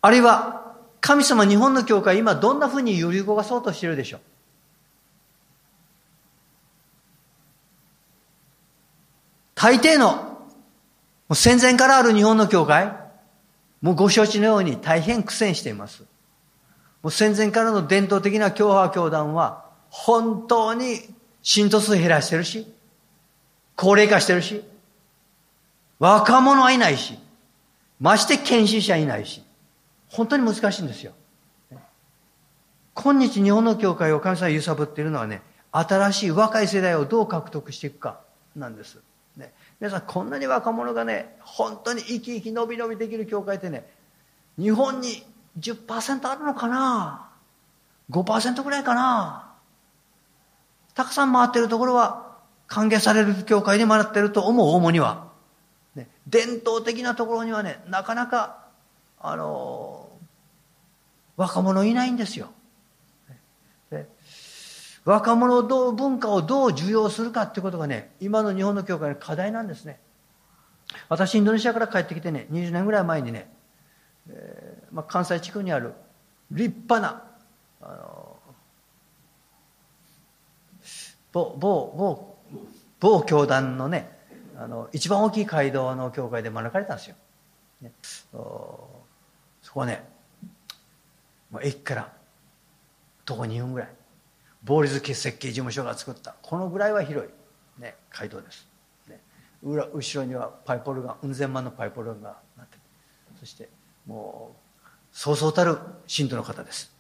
Speaker 1: あるいは、神様日本の教会今どんなふうに揺り動かそうとしているでしょう？大抵の、戦前からある日本の教会、もうご承知のように大変苦戦しています。もう戦前からの伝統的な教派教団は、本当に信徒数減らしてるし、高齢化してるし、若者はいないし、まして献身者いないし、本当に難しいんですよ。今日日本の教会を神様揺さぶっているのはね、新しい若い世代をどう獲得していくかなんです。ね、皆さんこんなに若者がね、本当に生き生き伸び伸びできる教会ってね、日本に10%あるのかな ?5% ぐらいかな？たくさん回ってるところは歓迎される教会に回ってると思う、主には。ね、伝統的なところにはね、なかなかあの若者いないんですよ。若者どう文化をどう受容するかっていうことがね今の日本の教会の課題なんですね私インドネシアから帰ってきてね20年ぐらい前にね、えーまあ、関西地区にある立派なあの某某某某教団のねあの一番大きい街道の教会で招かれたんですよ、ね、そこはねもう駅から徒歩2分ぐらい法律設計事務所が作ったこのぐらいは広い、ね、街道です、ね、裏後ろにはパイプオルガンうん千万のパイプオルガンがなってそしてもうそうそうたる信徒の方です。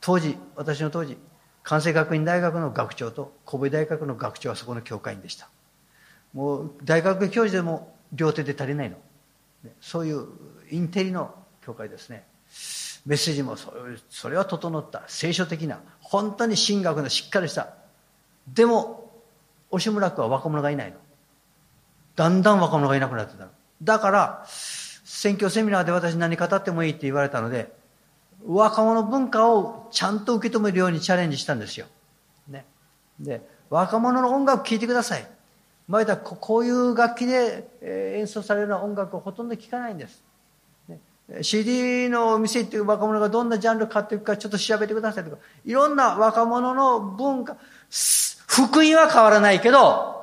Speaker 1: 当時私の当時関西学院大学の学長と神戸大学の学長はそこの教会員でした。もう大学教授でも両手で足りないの。そういうインテリの教会ですね。メッセージもそれは整った。聖書的な本当に神学のしっかりした。でも押村区は若者がいないの。だんだん若者がいなくなってたの。だから選挙セミナーで私何語ってもいいって言われたので若者文化をちゃんと受け止めるようにチャレンジしたんですよ、ね、で若者の音楽聴いてください。前だこういう楽器で演奏されるような音楽をほとんど聴かないんです。CD のお店行っていう若者がどんなジャンル買っていくかちょっと調べてくださいとか、いろんな若者の文化、福音は変わらないけど、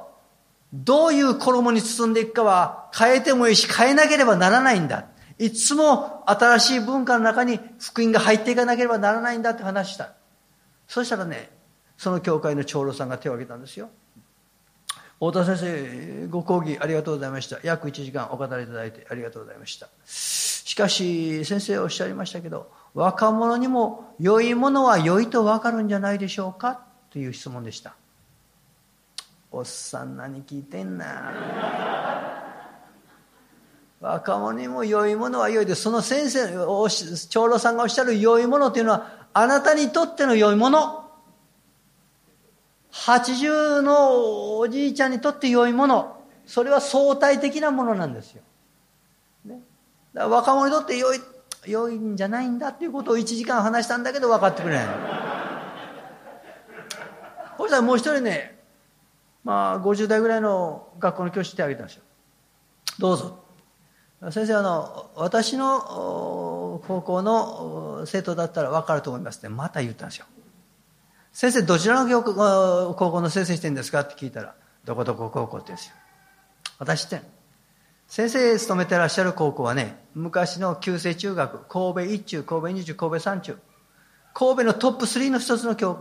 Speaker 1: どういう衣に包んでいくかは変えてもいいし変えなければならないんだ。いつも新しい文化の中に福音が入っていかなければならないんだって話した。そしたらね、その教会の長老さんが手を挙げたんですよ。太田先生、ご講義ありがとうございました。約1時間お語りいただいてありがとうございました。しかし、先生おっしゃいましたけど、若者にも良いものは良いとわかるんじゃないでしょうか？という質問でした。おっさん何聞いてんな。若者にも良いものは良いで、その先生、長老さんがおっしゃる良いものというのは、あなたにとっての良いもの。80のおじいちゃんにとって良いもの。それは相対的なものなんですよ。ね、だから若者にとって良い、良いんじゃないんだっていうことを1時間話したんだけど分かってくれない。そしたらもう一人ね、まあ50代ぐらいの学校の教師手挙げたんですよ。どうぞ。先生あの私の高校の生徒だったら分かると思いますってまた言ったんですよ先生どちらの高校の先生してるんですかって聞いたらどこどこ高校って言うんですよ私って先生勤めてらっしゃる高校はね昔の旧制中学神戸一中神戸二中神戸三中神戸のトップ3の一つの教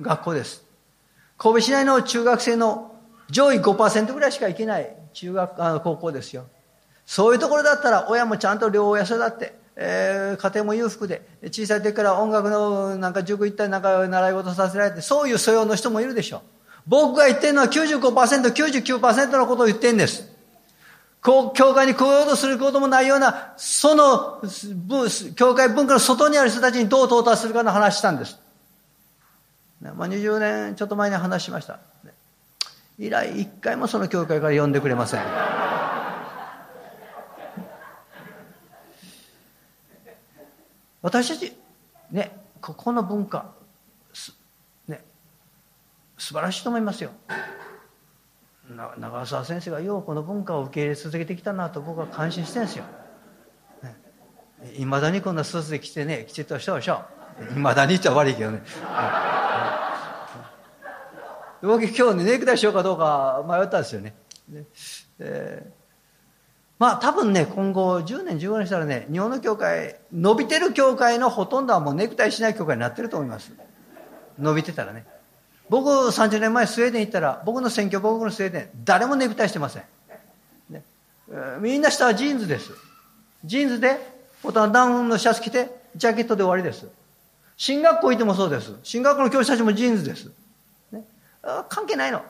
Speaker 1: 学校です神戸市内の中学生の上位5%ぐらいしか行けない中学あの高校ですよそういうところだったら親もちゃんと両親育って、えー、家庭も裕福で、小さい時から音楽のなんか塾行ったりなんか習い事させられて、そういう素養の人もいるでしょう。僕が言ってるのは95%、99%のことを言ってるんです。こう、教会に来ようとすることもないような、その、教会文化の外にある人たちにどう到達するかの話したんです。まあ、20年ちょっと前に話しました。以来、一回もその教会から呼んでくれません。私たち、ね、ここの文化、ね、素晴らしいと思いますよ。長澤先生がようこの文化を受け入れ続けてきたなと僕は感心してるんですよ。い、ね、まだにこんなスーツで着てね、きちっとしたでしょ。まだに言っちゃ悪いけどね。僕今日ね、ネクタイしようかどうか迷ったん。ですよね。でまあ多分ね、今後10年、15年したらね、日本の教会、伸びてる教会のほとん。どはもうネクタイしない教会になってると思います。伸びてたらね。僕30年前スウェーデン行ったら、僕の選挙僕のスウェーデン、誰もネクタイしてません。ね、みんな。下はジーンズです。ジーンズで、ボタンダウンのシャツ着て、ジャケットで終わりです。進学校行ってもそうです。進学校の教師たちもジーンズです。ね、関係ないの。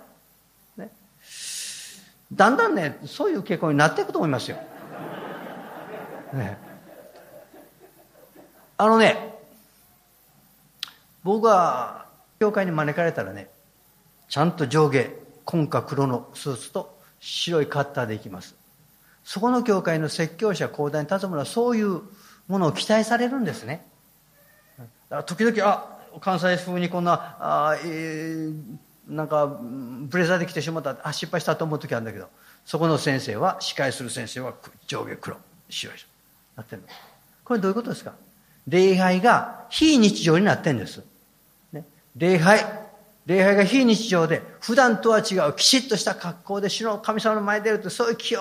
Speaker 1: だんだんね、そういう傾向になっていくと思いますよ。ね、あのね、僕が教会に招かれたらね、ちゃんと上下、紺か黒のスーツと白いカッターで行きます。そこの教会の説教者、講談に立つ者はそういうものを期待されるんですね。だから時々、あ、関西風にこんな、あえー、なんかブレザーで来てしまったあ失敗したと思う時あるんだけどそこの先生は司会する先生は上下黒白いなってるの。これどういうことですか？礼拝が非日常になってんです、ね、礼拝。礼拝が非日常で普段とは違うきちっとした格好で主の神様の前に出るとそういう気を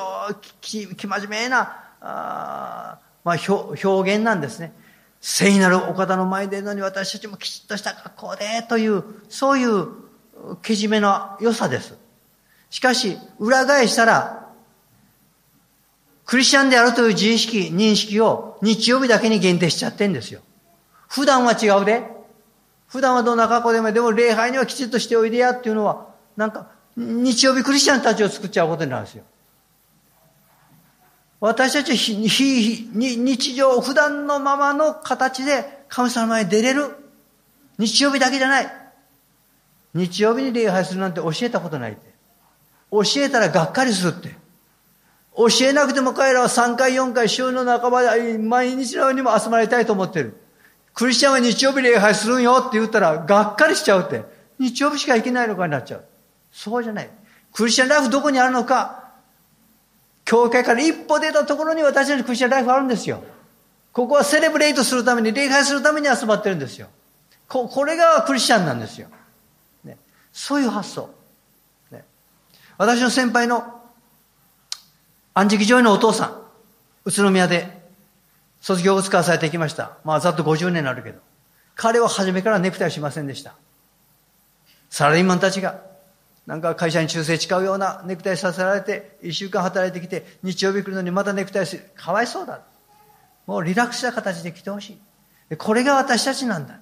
Speaker 1: 気気真面目なあ、まあ、表現なんですね聖なるお方の前でのに私たちもきちっとした格好でというそういうけじめの良さです。しかし、裏返したら、クリスチャンであるという自意識、認識を日曜日だけに限定しちゃってんですよ。普段は違うで。普段はどんな格好でも、でも礼拝にはきちっとしておいでやっていうのは、なんか、日曜日クリスチャンたちを作っちゃうことになるんですよ。私たちは日常、普段のままの形で神様の前に出れる。日曜日だけじゃない。日曜日に礼拝するなんて教えたことないって。教えたらがっかりするって。教えなくても彼らは3回4回週の半ばで毎日のようにも集まりたいと思ってる。クリスチャンは日曜日礼拝するんよって言ったらがっかりしちゃうって。日曜日しか行けないのかになっちゃう。そうじゃない。クリスチャンライフどこにあるのか。教会から一歩出たところに私たちクリスチャンライフあるんですよ。ここはセレブレイトするために、礼拝するために集まってるんですよ。こ、これがクリスチャンなんですよ。ねそういう発想。ね、私の先輩の安食上位のお父さん、宇都宮で卒業を使わされてきました。まあざっと50年になるけど。彼は初めからネクタイをしませんでした。サラリーマンたちが、なんか会社に忠誠誓うようなネクタイさせられて、一週間働いてきて、日曜日来るのにまたネクタイする。かわいそうだ。もうリラックスした形で来てほしい。これが私たちなんだ。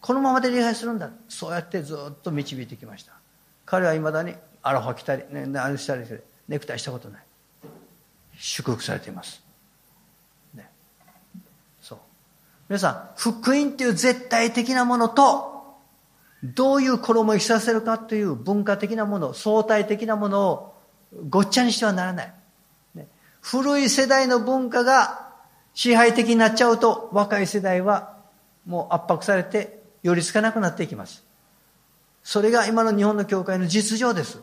Speaker 1: このままで礼拝するんだ。そうやってずっと導いてきました。彼は未だにアロハ着たり、ね、何したりしてネクタイしたことない。祝福されています。ね。そう。皆さん、福音っていう絶対的なものと、どういう衣を着させるかという文化的なもの、相対的なものをごっちゃにしてはならない。ね、古い世代の文化が支配的になっちゃうと、若い世代はもう圧迫されて寄りつかなくなっていきます。それが今の日本の教会の実情です。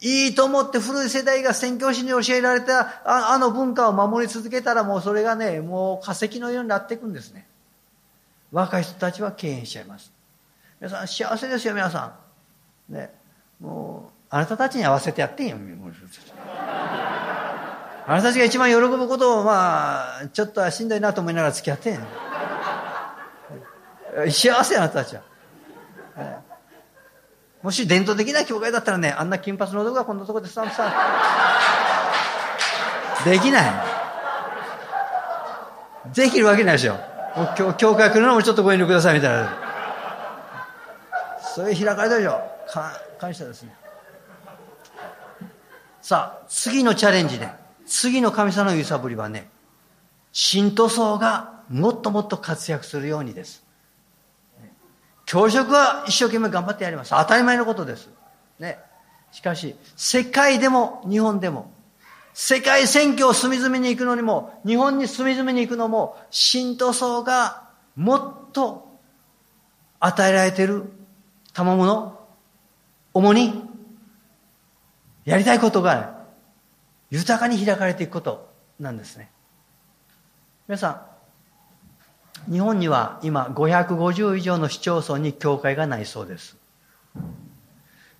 Speaker 1: いいと思って古い世代が宣教師に教えられたああの文化を守り続けたらもうそれがね、もう化石のようになっていくんですね。若い人たちは敬遠しちゃいます。皆さん幸せですよ、皆さん。ね。もう、あなたたちに合わせてやってんよ。あなたたちが一番喜ぶことを、まあ、ちょっとしんどいなと思いながら付き合ってん幸せあなたたちは。もし伝統的な教会だったらね、あんな金髪の男がこんなとこでさ、さ、できない。できるわけないでしょ。教会来るのもちょっとご遠慮くださいみたいな。そういう開かれたでしょ。感謝ですね。さあ、次のチャレンジで、次の神様の揺さぶりはね、信徒層がもっともっと活躍するようにです。教職は一生懸命頑張ってやります。当たり前のことです。ね。しかし、世界でも日本でも、世界選挙を隅々に行くのにも、日本に隅々に行くのも、信徒層がもっと与えられている賜物、主に、やりたいことが豊かに開かれていくことなんですね。皆さん、日本には今550以上の市町村に教会がないそうです。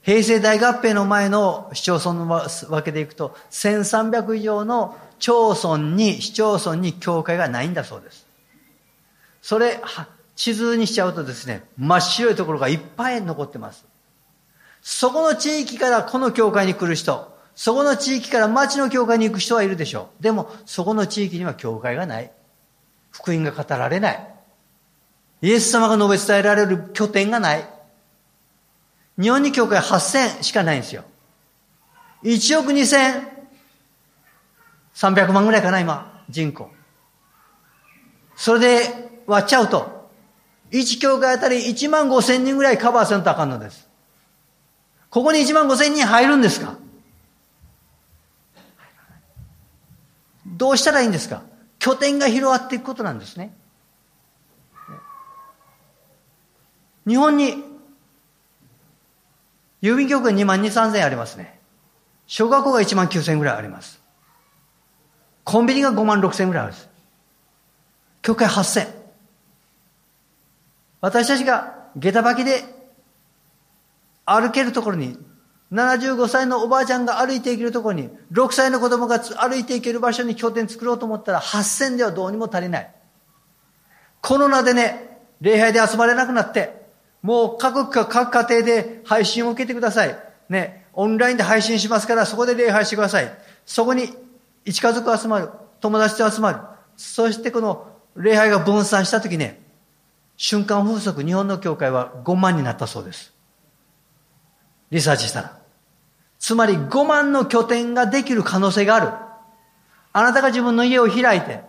Speaker 1: 平成大合併の前の市町村のわけでいくと1300以上の町村に、市町村に教会がないんだそうです。それ、地図にしちゃうとですね、真っ白いところがいっぱい残ってます。そこの地域からこの教会に来る人、そこの地域から町の教会に行く人はいるでしょう。でも、そこの地域には教会がない。福音が語られない。イエス様が述べ伝えられる拠点がない。日本に教会8000しかないんですよ。1億2300万ぐらいかな、今、人口。それで割っちゃうと、1教会あたり1万5千人ぐらいカバーせんとあかんのです。ここに1万5千人入るんですか？どうしたらいいんですか？拠点が広がっていくことなんですね。日本に郵便局が2万2、3千ありますね。小学校が1万9千ぐらいあります。コンビニが5万6千ぐらいあるんです。教会8千。私たちが下駄履きで歩けるところに75歳のおばあちゃんが歩いていけるところに、6歳の子供が歩いていける場所に拠点作ろうと思ったら、8000ではどうにも足りない。コロナでね、礼拝で集まれなくなって、もう各各家庭で配信を受けてください。ね、オンラインで配信しますから、そこで礼拝してください。そこに一家族集まる。友達と集まる。そしてこの礼拝が分散したときね、瞬間風速、日本の教会は5万になったそうです。リサーチしたら。つまり5万の拠点ができる可能性がある。あなたが自分の家を開いて、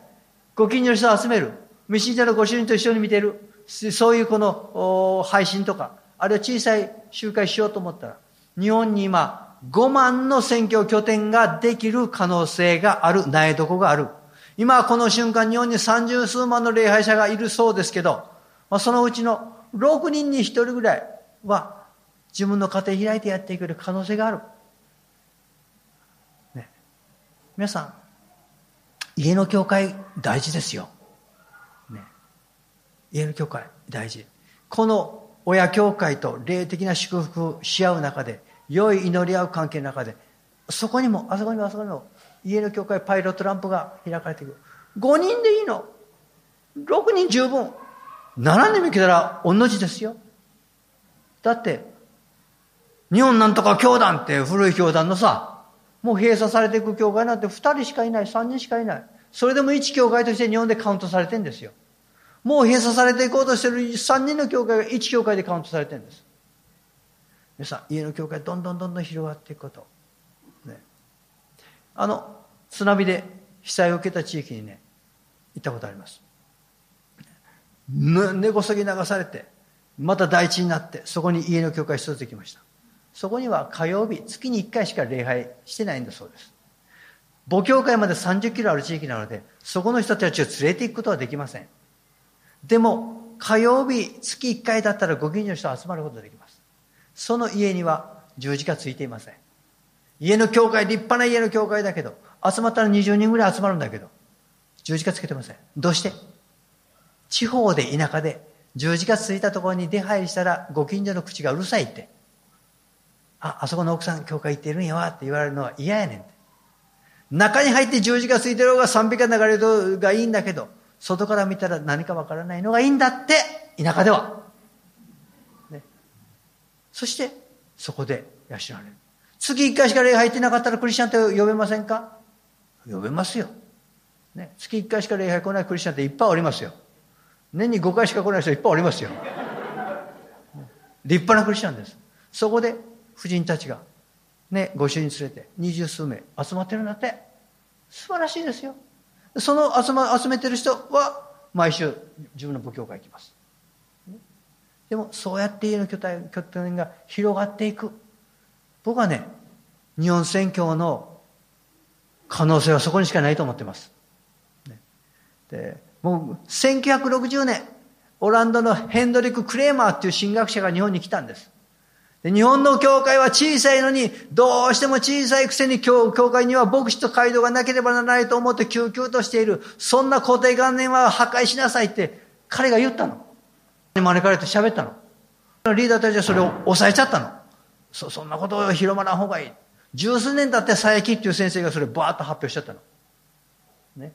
Speaker 1: ご近所の人を集める。未信者のご主人と一緒に見てる。そういうこの配信とか、あるいは小さい集会しようと思ったら、日本に今5万の選挙拠点ができる可能性がある、苗床がある。今この瞬間日本に三十数万の礼拝者がいるそうですけど、まあ、そのうちの6人に1人ぐらいは自分の家庭開いてやっていける可能性がある。ね。皆さん、家の教会大事ですよ。ね。家の教会大事。この親教会と霊的な祝福し合う中で、良い祈り合う関係の中で、そこにも、あそこにもあそこにも、家の教会パイロットランプが開かれていく。5人でいいの。6人十分。7人も来たら同じですよ。だって、日本なんとか教団って古い教団のさ、もう閉鎖されていく教会なんて2人しかいない、3人しかいない。それでも一教会として日本でカウントされてんですよ。もう閉鎖されていこうとしてる3人の教会が1教会でカウントされてるんです。皆さん、家の教会どんどんどんどん広がっていくこと。ね。あの、津波で被災を受けた地域にね、行ったことあります。根こそぎ流されて、また大地になって、そこに家の教会一つできました。そこには火曜日、月に1回しか礼拝してないんだそうです。母教会まで30キロある地域なので、そこの人たちを連れて行くことはできません。でも、火曜日、月1回だったらご近所の人集まることができます。その家には十字架ついていません。家の教会、立派な家の教会だけど、集まったら20人ぐらい集まるんだけど、十字架つけてません。どうして？地方で田舎で十字架ついたところに出入りしたらご近所の口がうるさいって。あ、あそこの奥さん教会行ってるんやわって言われるのは嫌やねんって。中に入って十字架ついてる方が賛美歌流れるがいいんだけど、外から見たら何かわからないのがいいんだって、田舎では。ね、そして、そこで養われる。月一回しか礼拝ってなかったらクリスチャンと呼べませんか？呼べますよ。ね、月一回しか礼拝来ないクリスチャンっていっぱいおりますよ。年に5回しか来ない人いっぱいおりますよ。立派なクリスチャンです。そこで婦人たちが、ね、ご主人連れて二十数名集まってるんだって。素晴らしいですよ。その集,、ま、集めてる人は毎週自分の母教会行きます。でもそうやって家の拠点拠点が広がっていく。僕はね、日本宣教の可能性はそこにしかないと思ってます。でもう1960年、オランダのヘンドリック・クレーマーっていう神学者が日本に来たんです。で日本の教会は小さいのに、どうしても小さいくせに教教会には牧師と街道がなければならないと思って救急としている。そんな固定観念は破壊しなさいって彼が言ったの。招かれて喋ったの。リーダーたちはそれを抑えちゃったの。そそんなことを広まらん方がいい。十数年経って佐伯っていう先生がそれバーッと発表しちゃったの。ね。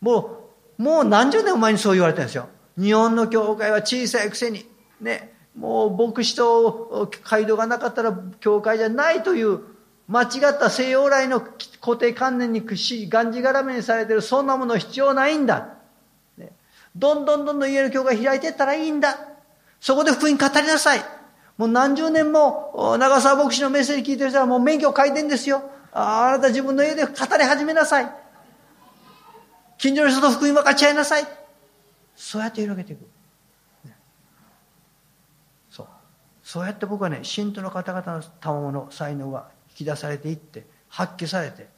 Speaker 1: もうもう何十年前にそう言われてるんですよ。日本の教会は小さいくせに、ね、もう牧師と街道がなかったら教会じゃないという間違った西洋来の固定観念に屈しがんじがらめにされてるそんなもの必要ないんだ。ね、どんどんどんどん家の教会開いていったらいいんだ。そこで福音語りなさい。もう何十年も長澤牧師のメッセージ聞いてる人はもう免許を書いてんですよ。あなた自分の家で語り始めなさい。近所の人と福音分かち合いなさい。そうやって広げていく。そう。そうやって僕はね、信徒の方々の賜物、才能が引き出されていって、発揮されて、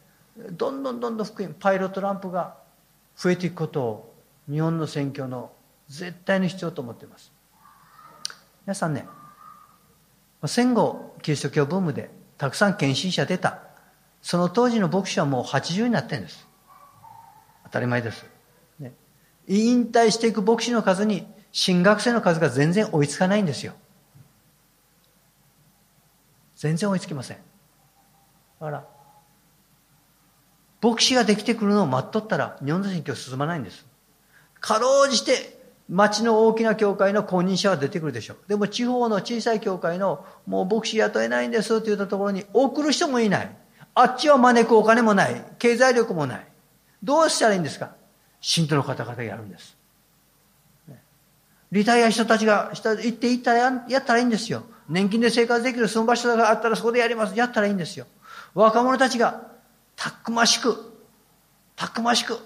Speaker 1: どんどんどんどん福音、パイロットランプが増えていくことを、日本の選挙の絶対に必要と思っています。皆さんね、戦後、キリスト教ブームでたくさん献身者出た。その当時の牧師はもう80になってるんです。たり前です。ね、引退していく牧師の数に新学生の数が全然追いつかないんですよ。全然追いつきません。だから、牧師ができてくるのを待っとったら日本の選挙進まないんです。かろうじて町の大きな教会の公認者は出てくるでしょう。でも地方の小さい教会のもう牧師雇えないんですって言ったところに送る人もいない。あっちは招くお金もない。経済力もない。どうしたらいいんですか？信徒の方々がやるんです。リタイア人たちが行っていったらやったらいいんですよ。年金で生活できる住む場所があったらそこでやります。やったらいいんですよ。若者たちがたくましく、たくましく、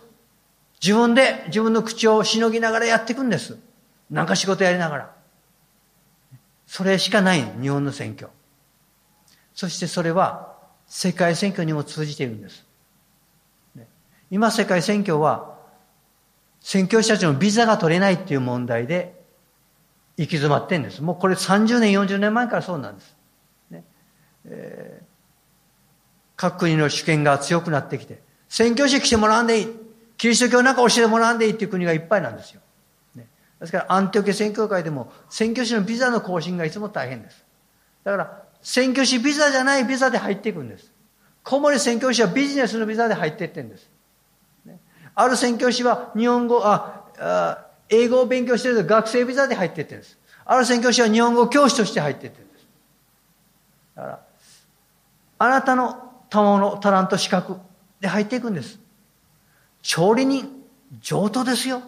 Speaker 1: 自分で自分の口をしのぎながらやっていくんです。なんか仕事やりながら。それしかない日本の選挙。そしてそれは世界選挙にも通じているんです。今世界選挙は、宣教師たちのビザが取れないっていう問題で行き詰まってんです。もうこれ30年、40年前からそうなんです。ねえー、各国の主権が強くなってきて、宣教師来てもらわんでいい。キリスト教なんか教えてもらわんでいいっていう国がいっぱいなんですよ。ね、ですから、アンテオケ宣教会でも、宣教師のビザの更新がいつも大変です。だから、宣教師ビザじゃないビザで入っていくんです。小森宣教師はビジネスのビザで入っていってんです。ある宣教師は日本語、あ、英語を勉強してると学生ビザで入っていってるんです。ある宣教師は日本語教師として入っていってるんです。だから、あなたの賜物、タラント、資格で入っていくんです。調理人、上等ですよ。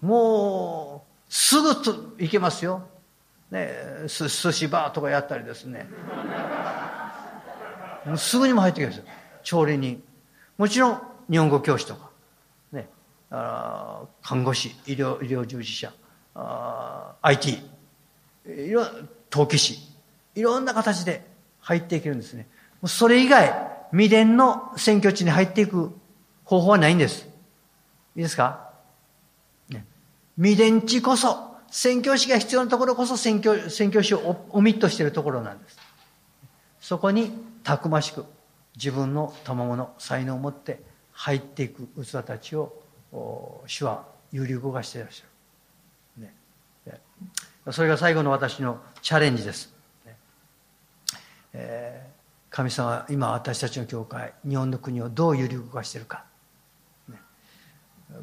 Speaker 1: もう、すぐと行けますよ。ね、寿司バーとかやったりですね。すぐにも入ってきますよ。調理人。もちろん、日本語教師とか、ね、あ看護師、医療、医療従事者、あ IT、いろ陶器師、いろんな形で入っていけるんですね。それ以外、未伝の選挙地に入っていく方法はないんです。いいですか、ね、未伝地こそ、宣教師が必要なところこそ宣教宣教師をオミットしているところなんです。そこにたくましく自分の賜物、才能を持って入っていく器たちを主は有流動かしていらっしゃる。ね、それが最後の私のチャレンジです。ねえー、神様は今私たちの教会、日本の国をどう有流動かしているか。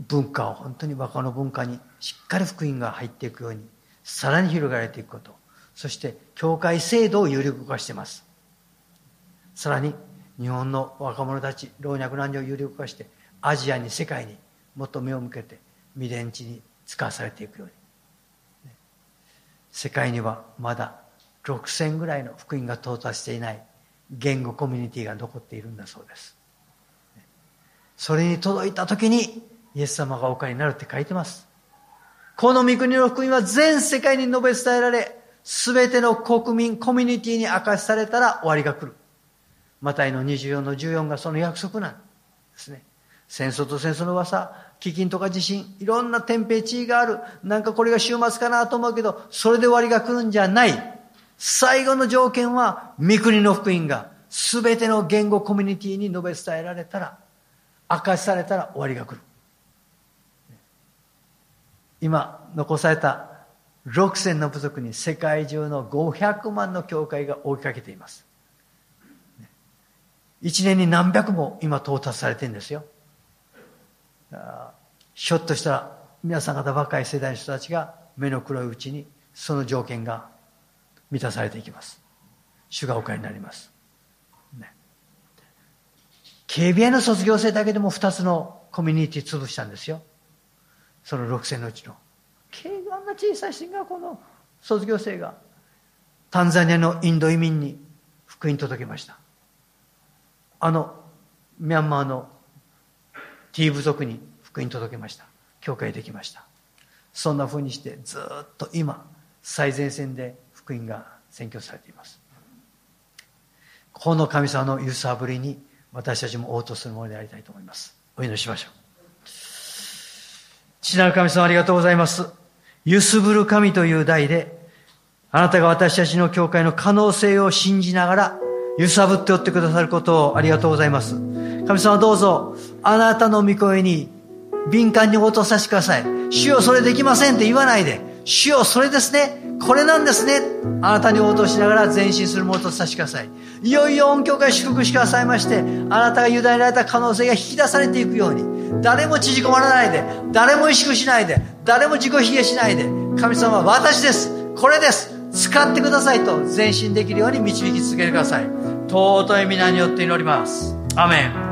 Speaker 1: 文化を本当に若者文化にしっかり福音が入っていくようにさらに広がれていくことそして教会制度を有力化していますさらに日本の若者たち老若男女を有力化してアジアに世界にもっと目を向けて未練地に使わされていくように世界にはまだ6000ぐらいの福音が到達していない言語コミュニティが残っているんだそうですそれに届いた時にイエス様がおかになるって書いてます。この御国の福音は全世界に述べ伝えられ、すべての国民、コミュニティに明かしされたら終わりが来る。マタイの24の14がその約束なんですね。戦争と戦争の噂、飢饉とか地震、いろんな天平地位がある。なんかこれが週末かなと思うけど、それで終わりが来るんじゃない。最後の条件は、御国の福音が、すべての言語コミュニティに述べ伝えられたら、明かしされたら終わりが来る。今残された6000の部族に世界中の500万の教会が追いかけています1年に何百も今到達されてるんですよ。ひょっとしたら皆さん方若い世代の人たちが目の黒いうちにその条件が満たされていきます。主がおかになります、ね、警備屋の卒業生だけでも2つのコミュニティ潰したんですよ。その6000のうちの。あんな小さい進学校の卒業生がタンザニアのインド移民に福音届けました。あのミャンマーのティー部族に福音届けました。教会できました。そんなふうにしてずっと今最前線で福音が宣教されています。この神様の揺さぶりに私たちも応答するものでありたいと思います。お祈りしましょう。父なる神様ありがとうございます。ゆすぶる神という題で、あなたが私たちの教会の可能性を信じながら、揺さぶっておってくださることをありがとうございます。神様どうぞ、あなたの御声に敏感に応答させてください。主よそれできませんって言わないで、主よそれですね。これなんですね。あなたに応答しながら前進するものとさせてください。いよいよ音響会祝福してくださいまして、あなたが委ねられた可能性が引き出されていくように、誰も縮こまらないで誰も萎縮しないで誰も自己卑下しないで神様は私ですこれです使ってくださいと前進できるように導き続けてください尊い皆によって祈ります。アメン。